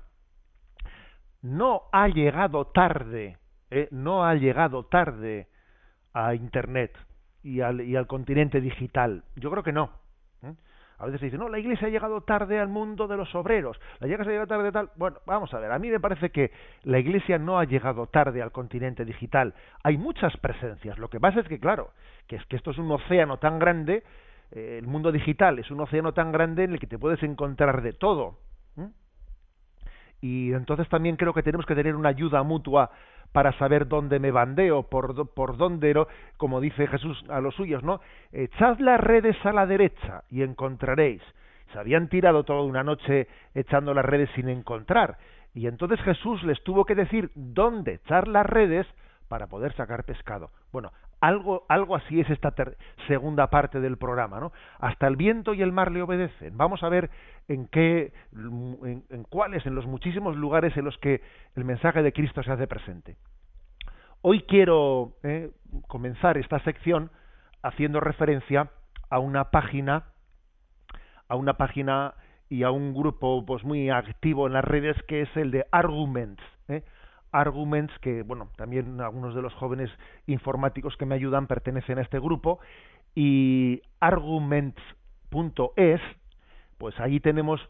no ha llegado tarde, eh, no ha llegado tarde a Internet y al, y al continente digital. Yo creo que no. ¿eh? A veces se dice, no, la Iglesia ha llegado tarde al mundo de los obreros, la Iglesia ha llegado tarde tal. Bueno, vamos a ver, a mí me parece que la Iglesia no ha llegado tarde al continente digital. Hay muchas presencias. Lo que pasa es que, claro, que es que esto es un océano tan grande, el mundo digital es un océano tan grande en el que te puedes encontrar de todo. Y entonces también creo que tenemos que tener una ayuda mutua para saber dónde me bandeo, por, por dónde, como dice Jesús a los suyos, ¿no? Echad las redes a la derecha y encontraréis. Se habían tirado toda una noche echando las redes sin encontrar. Y entonces Jesús les tuvo que decir dónde echar las redes para poder sacar pescado. Bueno, algo, algo así es esta segunda parte del programa, ¿no? Hasta el viento y el mar le obedecen. Vamos a ver en qué, en, cuáles, en los muchísimos lugares en los que el mensaje de Cristo se hace presente. Hoy quiero eh, comenzar esta sección haciendo referencia a una página, a una página y a un grupo pues muy activo en las redes que es el de Arguments. ¿eh? Arguments, que bueno, también algunos de los jóvenes informáticos que me ayudan pertenecen a este grupo, y arguments.es, pues ahí tenemos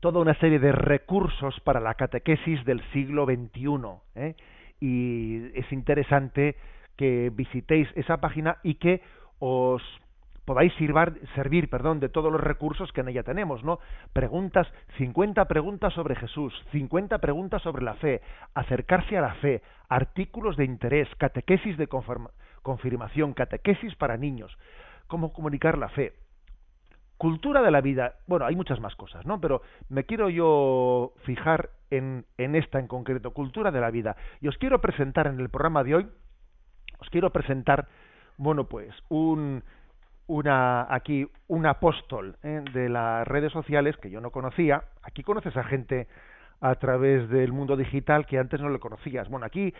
toda una serie de recursos para la catequesis del siglo XXI. ¿eh? Y es interesante que visitéis esa página y que os podáis servir perdón, de todos los recursos que en ella tenemos, ¿no? Preguntas, 50 preguntas sobre Jesús, 50 preguntas sobre la fe, acercarse a la fe, artículos de interés, catequesis de confirmación, catequesis para niños, cómo comunicar la fe, Cultura de la vida, bueno, hay muchas más cosas, ¿no? Pero me quiero yo fijar en, en esta en concreto, cultura de la vida. Y os quiero presentar en el programa de hoy, os quiero presentar, bueno, pues un, una aquí un apóstol ¿eh? de las redes sociales que yo no conocía. Aquí conoces a gente a través del mundo digital que antes no le conocías. Bueno, aquí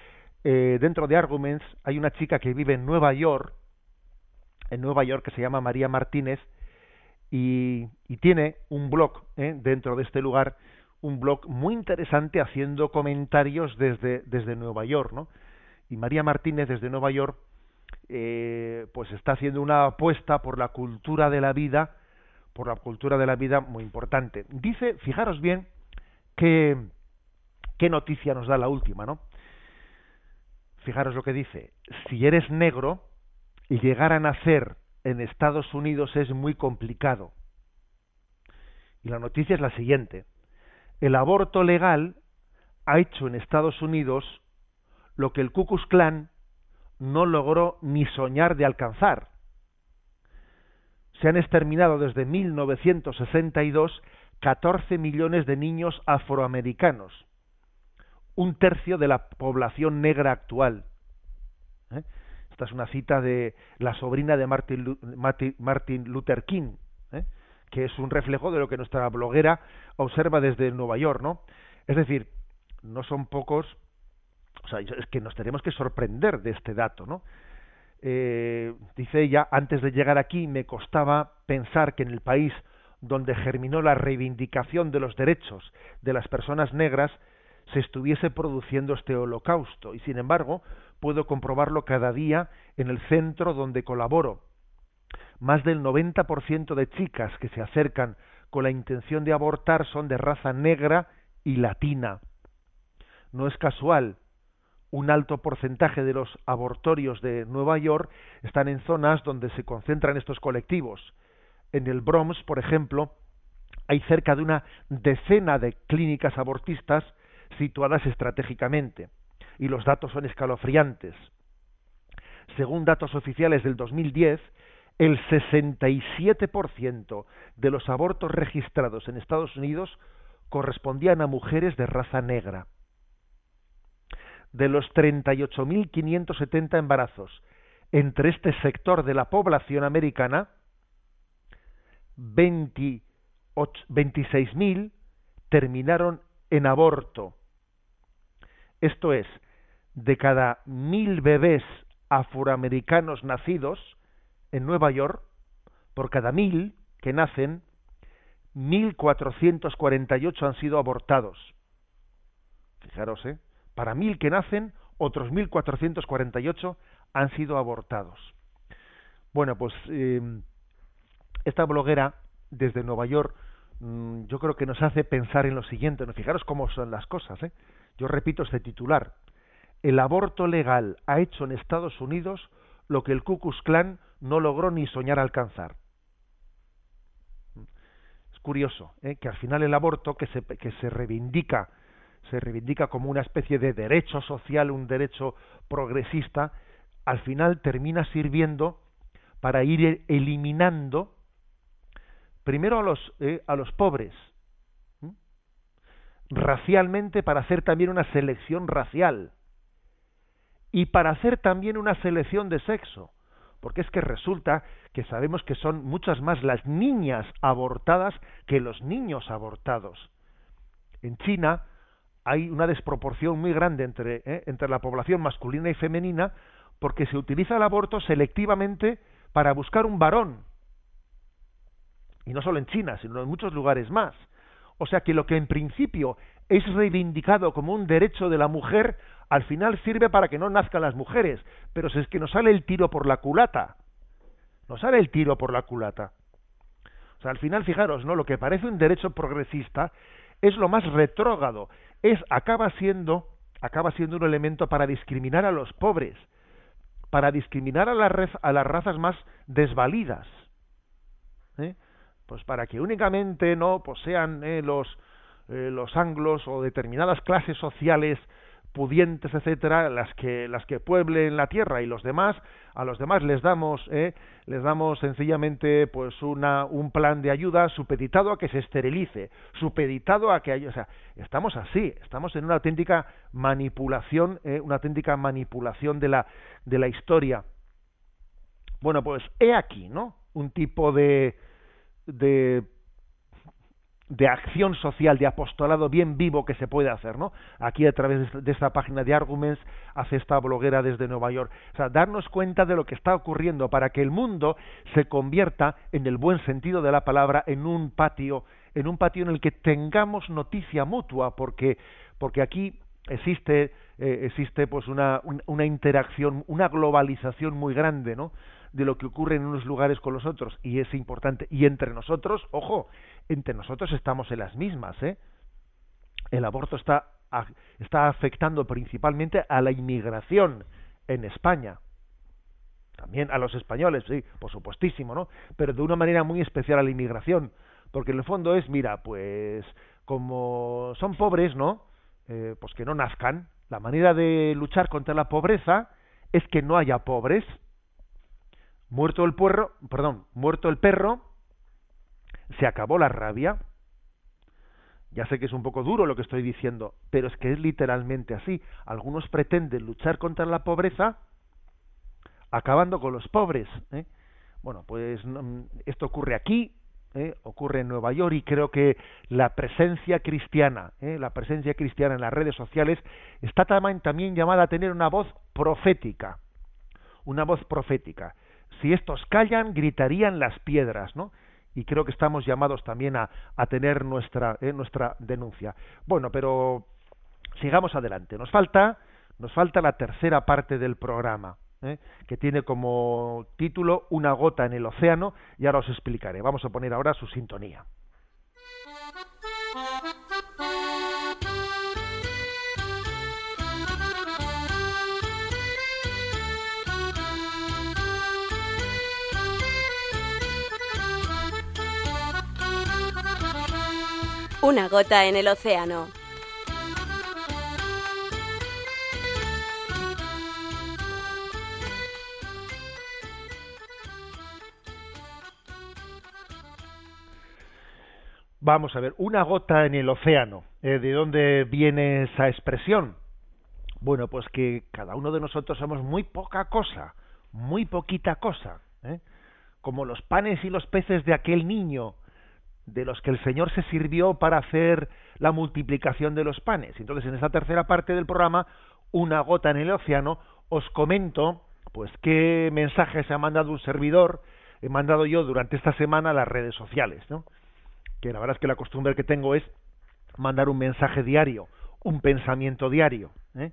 eh, dentro de Arguments hay una chica que vive en Nueva York, en Nueva York que se llama María Martínez y, tiene un blog ¿eh? dentro de este lugar, un blog muy interesante haciendo comentarios desde, desde Nueva York, ¿no? Y María Martínez desde Nueva York eh, pues está haciendo una apuesta por la cultura de la vida, por la cultura de la vida muy importante. Dice, fijaros bien, qué, qué noticia nos da la última, ¿no? Fijaros lo que dice, si eres negro, llegar a nacer en Estados Unidos es muy complicado. Y la noticia es la siguiente. El aborto legal ha hecho en Estados Unidos lo que el Ku Klux Klan no logró ni soñar de alcanzar. Se han exterminado desde 1962 14 millones de niños afroamericanos, un tercio de la población negra actual. ¿Eh? Esta es una cita de la sobrina de Martin, Luther King, ¿eh? que es un reflejo de lo que nuestra bloguera observa desde Nueva York, ¿no? Es decir, no son pocos, o sea, es que nos tenemos que sorprender de este dato, ¿no? Eh, dice ella, antes de llegar aquí me costaba pensar que en el país donde germinó la reivindicación de los derechos de las personas negras se estuviese produciendo este holocausto y sin embargo puedo comprobarlo cada día en el centro donde colaboro. Más del 90% de chicas que se acercan con la intención de abortar son de raza negra y latina. No es casual. Un alto porcentaje de los abortorios de Nueva York están en zonas donde se concentran estos colectivos. En el Bronx, por ejemplo, hay cerca de una decena de clínicas abortistas situadas estratégicamente y los datos son escalofriantes. Según datos oficiales del 2010, el 67% de los abortos registrados en Estados Unidos correspondían a mujeres de raza negra. De los 38.570 embarazos entre este sector de la población americana, 26.000 terminaron en aborto. Esto es, de cada mil bebés afroamericanos nacidos en Nueva York, por cada mil que nacen, 1.448 han sido abortados. Fijaros, ¿eh? Para mil que nacen, otros 1.448 han sido abortados. Bueno, pues eh, esta bloguera desde Nueva York, mm, yo creo que nos hace pensar en lo siguiente. ¿no? Fijaros cómo son las cosas. ¿eh? Yo repito este titular. El aborto legal ha hecho en Estados Unidos lo que el Ku Klux Klan no logró ni soñar alcanzar. Es curioso ¿eh? que al final el aborto que se, que se reivindica se reivindica como una especie de derecho social, un derecho progresista, al final termina sirviendo para ir eliminando primero a los, eh, a los pobres, racialmente para hacer también una selección racial y para hacer también una selección de sexo, porque es que resulta que sabemos que son muchas más las niñas abortadas que los niños abortados. En China hay una desproporción muy grande entre, eh, entre la población masculina y femenina porque se utiliza el aborto selectivamente para buscar un varón. Y no solo en China, sino en muchos lugares más. O sea que lo que en principio es reivindicado como un derecho de la mujer, al final sirve para que no nazcan las mujeres. Pero si es que nos sale el tiro por la culata. Nos sale el tiro por la culata. O sea, al final, fijaros, ¿no? Lo que parece un derecho progresista es lo más retrógrado. Es, acaba siendo, acaba siendo un elemento para discriminar a los pobres para discriminar a, a las razas más desvalidas. ¿eh? Pues para que únicamente no pues sean eh, los, eh, los anglos o determinadas clases sociales pudientes, etcétera, las que las que pueblen la tierra y los demás, a los demás les damos eh, les damos sencillamente pues una un plan de ayuda supeditado a que se esterilice, supeditado a que haya, o sea, estamos así, estamos en una auténtica manipulación, eh, una auténtica manipulación de la de la historia. Bueno, pues he aquí, ¿no? Un tipo de de de acción social, de apostolado bien vivo que se puede hacer, ¿no? Aquí a través de esta página de Arguments hace esta bloguera desde Nueva York. O sea, darnos cuenta de lo que está ocurriendo para que el mundo se convierta, en el buen sentido de la palabra, en un patio, en un patio en el que tengamos noticia mutua, porque, porque aquí existe, eh, existe pues una, una interacción, una globalización muy grande, ¿no? De lo que ocurre en unos lugares con los otros y es importante y entre nosotros ojo entre nosotros estamos en las mismas ¿eh? el aborto está está afectando principalmente a la inmigración en España. También a los españoles sí por supuestísimo no pero de una manera muy especial a la inmigración porque en el fondo es mira pues como son pobres no eh, pues que no nazcan la manera de luchar contra la pobreza es que no haya pobres Muerto el perro, perdón, muerto el perro, se acabó la rabia. Ya sé que es un poco duro lo que estoy diciendo, pero es que es literalmente así. Algunos pretenden luchar contra la pobreza acabando con los pobres. ¿eh? Bueno, pues esto ocurre aquí, ¿eh? ocurre en Nueva York y creo que la presencia cristiana, ¿eh? la presencia cristiana en las redes sociales está también llamada a tener una voz profética, una voz profética si estos callan, gritarían las piedras, ¿no? Y creo que estamos llamados también a, tener nuestra, eh, nuestra denuncia. Bueno, pero sigamos adelante. Nos falta, nos falta la tercera parte del programa, ¿eh? que tiene como título Una gota en el océano, y ahora os explicaré. Vamos a poner ahora su sintonía. Una gota en el océano. Vamos a ver, una gota en el océano. Eh, ¿De dónde viene esa expresión? Bueno, pues que cada uno de nosotros somos muy poca cosa, muy poquita cosa. ¿eh? Como los panes y los peces de aquel niño de los que el Señor se sirvió para hacer la multiplicación de los panes. Entonces, en esta tercera parte del programa, una gota en el océano, os comento pues qué mensaje se ha mandado un servidor, he mandado yo durante esta semana a las redes sociales, ¿no? Que la verdad es que la costumbre que tengo es mandar un mensaje diario, un pensamiento diario, ¿eh?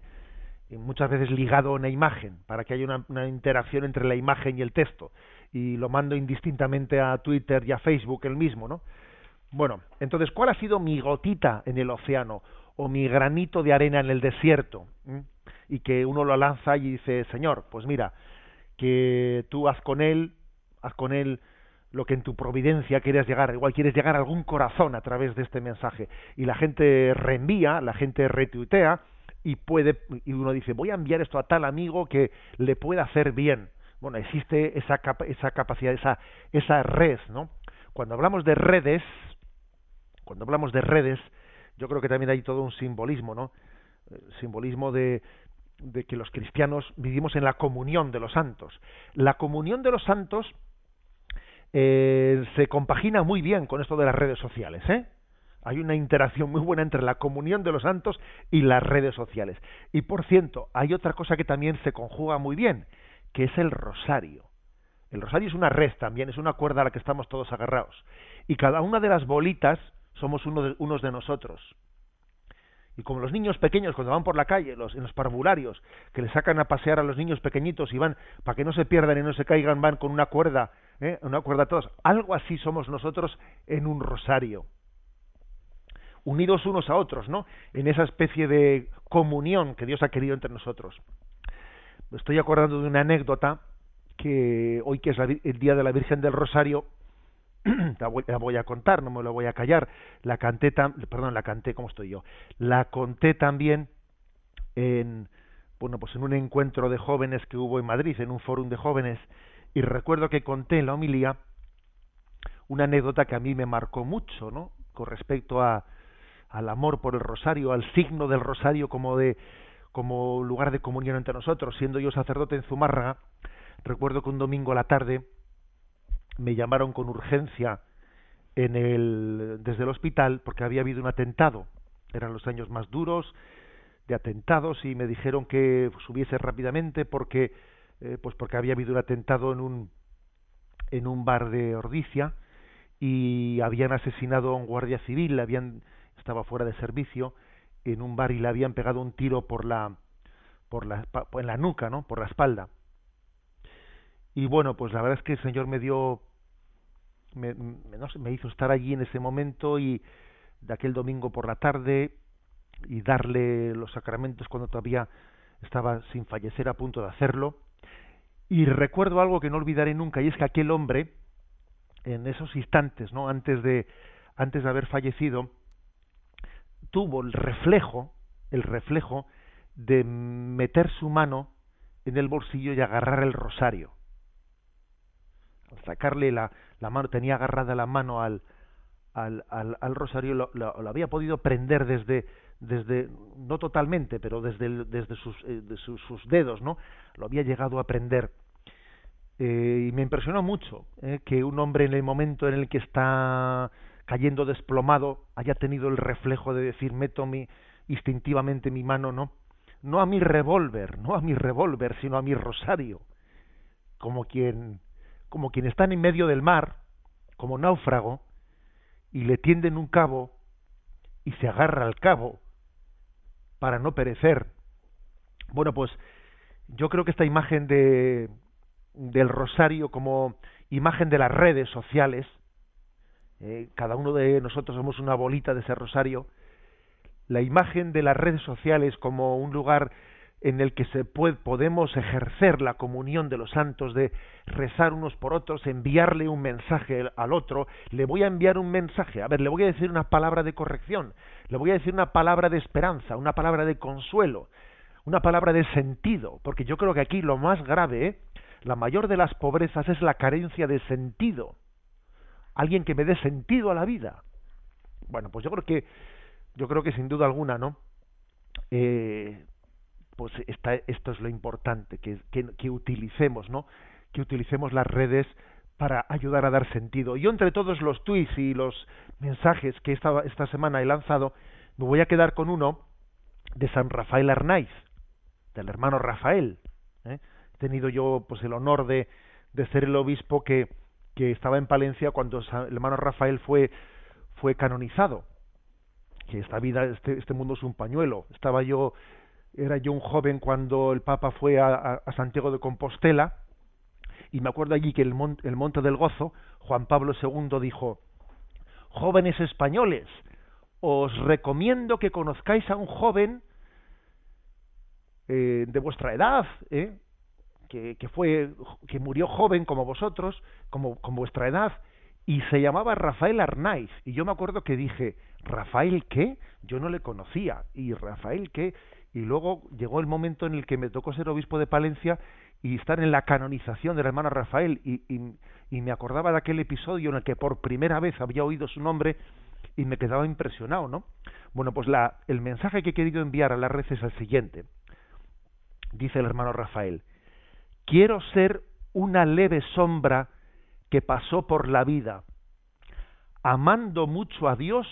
y muchas veces ligado a una imagen, para que haya una interacción entre la imagen y el texto y lo mando indistintamente a Twitter y a Facebook el mismo, ¿no? Bueno, entonces, ¿cuál ha sido mi gotita en el océano o mi granito de arena en el desierto? Y que uno lo lanza y dice, Señor, pues mira, que tú haz con él, haz con él lo que en tu providencia quieres llegar, igual quieres llegar a algún corazón a través de este mensaje y la gente reenvía, la gente retuitea y puede y uno dice, voy a enviar esto a tal amigo que le pueda hacer bien. Bueno, existe esa esa capacidad, esa esa red, ¿no? Cuando hablamos de redes, cuando hablamos de redes, yo creo que también hay todo un simbolismo, ¿no? El simbolismo de, de que los cristianos vivimos en la comunión de los santos. La comunión de los santos eh, se compagina muy bien con esto de las redes sociales, ¿eh? Hay una interacción muy buena entre la comunión de los santos y las redes sociales. Y por cierto, hay otra cosa que también se conjuga muy bien, que es el rosario. El rosario es una red también, es una cuerda a la que estamos todos agarrados. Y cada una de las bolitas somos uno de, unos de nosotros. Y como los niños pequeños cuando van por la calle, los, en los parvularios, que le sacan a pasear a los niños pequeñitos y van, para que no se pierdan y no se caigan, van con una cuerda, ¿eh? una cuerda a todos. Algo así somos nosotros en un rosario. Unidos unos a otros, ¿no? En esa especie de comunión que Dios ha querido entre nosotros. Me estoy acordando de una anécdota que hoy que es el día de la Virgen del Rosario, la voy, a contar, no me lo voy a callar. La canté, perdón, la canté, ¿cómo estoy yo? La conté también en, bueno, pues en un encuentro de jóvenes que hubo en Madrid, en un fórum de jóvenes, y recuerdo que conté en la homilía una anécdota que a mí me marcó mucho, ¿no? Con respecto a, al amor por el rosario, al signo del rosario como de como lugar de comunión entre nosotros. Siendo yo sacerdote en Zumárraga, recuerdo que un domingo a la tarde me llamaron con urgencia en el, desde el hospital porque había habido un atentado. Eran los años más duros de atentados y me dijeron que subiese rápidamente porque eh, pues porque había habido un atentado en un en un bar de Ordicia y habían asesinado a un guardia civil, habían estaba fuera de servicio en un bar y le habían pegado un tiro por la por la en la nuca, ¿no? Por la espalda. Y bueno, pues la verdad es que el Señor me dio, me, no sé, me hizo estar allí en ese momento y de aquel domingo por la tarde y darle los sacramentos cuando todavía estaba sin fallecer a punto de hacerlo. Y recuerdo algo que no olvidaré nunca y es que aquel hombre en esos instantes, ¿no? Antes de antes de haber fallecido tuvo el reflejo, el reflejo de meter su mano en el bolsillo y agarrar el rosario sacarle la, mano, tenía agarrada la mano al, al, al, rosario, lo, lo, había podido prender desde, desde no totalmente, pero desde, desde, sus, eh, sus, dedos, ¿no? Lo había llegado a prender. Eh, y me impresionó mucho eh, que un hombre en el momento en el que está cayendo desplomado haya tenido el reflejo de decir meto mi, instintivamente mi mano, ¿no? No a mi revólver, no a mi revólver, sino a mi rosario, como quien como quien está en medio del mar, como náufrago, y le tienden un cabo y se agarra al cabo para no perecer. Bueno, pues yo creo que esta imagen de, del rosario como imagen de las redes sociales, eh, cada uno de nosotros somos una bolita de ese rosario, la imagen de las redes sociales como un lugar en el que se puede, podemos ejercer la comunión de los santos, de rezar unos por otros, enviarle un mensaje al otro, le voy a enviar un mensaje, a ver, le voy a decir una palabra de corrección, le voy a decir una palabra de esperanza, una palabra de consuelo, una palabra de sentido, porque yo creo que aquí lo más grave, la mayor de las pobrezas es la carencia de sentido. Alguien que me dé sentido a la vida. Bueno, pues yo creo que, yo creo que sin duda alguna, ¿no? Eh, pues está, esto es lo importante, que, que, utilicemos, ¿no? Que utilicemos las redes para ayudar a dar sentido. Yo entre todos los tweets y los mensajes que esta, semana he lanzado, me voy a quedar con uno de San Rafael Arnaiz, del hermano Rafael. ¿eh? He tenido yo pues el honor de, de ser el obispo que, que estaba en Palencia cuando el hermano Rafael fue, fue canonizado. Que esta vida, este, este mundo es un pañuelo. Estaba yo era yo un joven cuando el Papa fue a, Santiago de Compostela Y me acuerdo allí que el, el Monte del Gozo, Juan Pablo II dijo, jóvenes españoles, os recomiendo que conozcáis a un joven eh, de vuestra edad, ¿eh? que, que, fue, que murió joven como vosotros, como vuestra edad, y se llamaba Rafael Arnaiz. Y yo me acuerdo que dije, ¿Rafael qué? Yo no le conocía. ¿Y Rafael qué? Y luego llegó el momento en el que me tocó ser obispo de Palencia y estar en la canonización del hermano Rafael y, me acordaba de aquel episodio en el que por primera vez había oído su nombre y me quedaba impresionado, ¿no? Bueno, pues la, el mensaje que he querido enviar a la red es el siguiente. Dice el hermano Rafael, quiero ser una leve sombra que pasó por la vida, amando mucho a Dios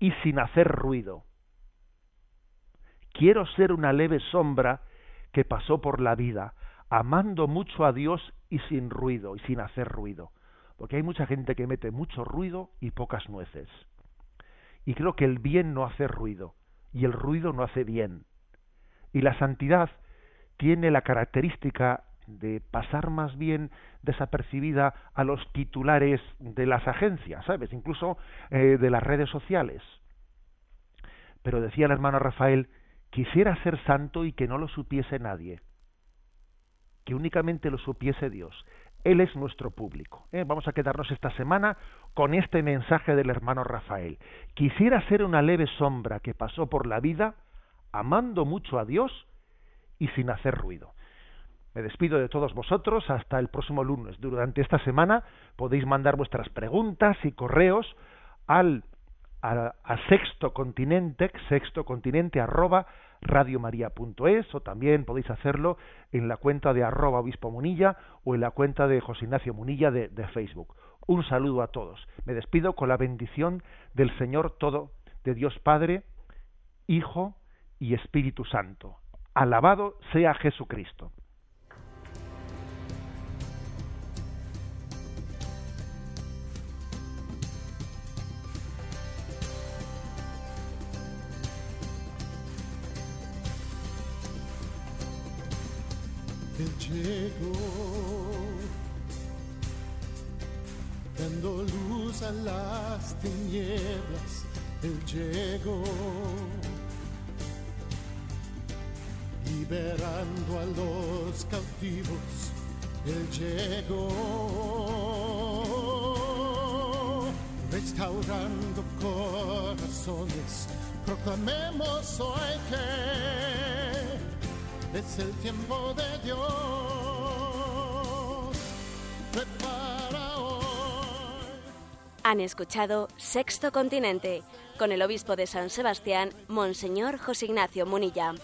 y sin hacer ruido. Quiero ser una leve sombra que pasó por la vida, amando mucho a Dios y sin ruido, y sin hacer ruido. Porque hay mucha gente que mete mucho ruido y pocas nueces. Y creo que el bien no hace ruido, y el ruido no hace bien. Y la santidad tiene la característica de pasar más bien desapercibida a los titulares de las agencias, ¿sabes? Incluso eh, de las redes sociales. Pero decía el hermano Rafael, quisiera ser santo y que no lo supiese nadie, que únicamente lo supiese Dios. Él es nuestro público. ¿eh? Vamos a quedarnos esta semana con este mensaje del hermano Rafael. Quisiera ser una leve sombra que pasó por la vida amando mucho a Dios y sin hacer ruido. Me despido de todos vosotros hasta el próximo lunes. Durante esta semana podéis mandar vuestras preguntas y correos al a, sexto continente, sexto continente arroba radiomaria.es o también podéis hacerlo en la cuenta de arroba obispo Munilla o en la cuenta de José Ignacio Munilla de, de Facebook. Un saludo a todos. Me despido con la bendición del Señor todo, de Dios Padre, Hijo y Espíritu Santo. Alabado sea Jesucristo. Llegó, dando luz a las tinieblas, Él llegó, liberando a los cautivos, Él llegó, restaurando corazones, proclamemos hoy que es el tiempo de Dios. Han escuchado Sexto Continente con el obispo de San Sebastián, Monseñor José Ignacio Munilla.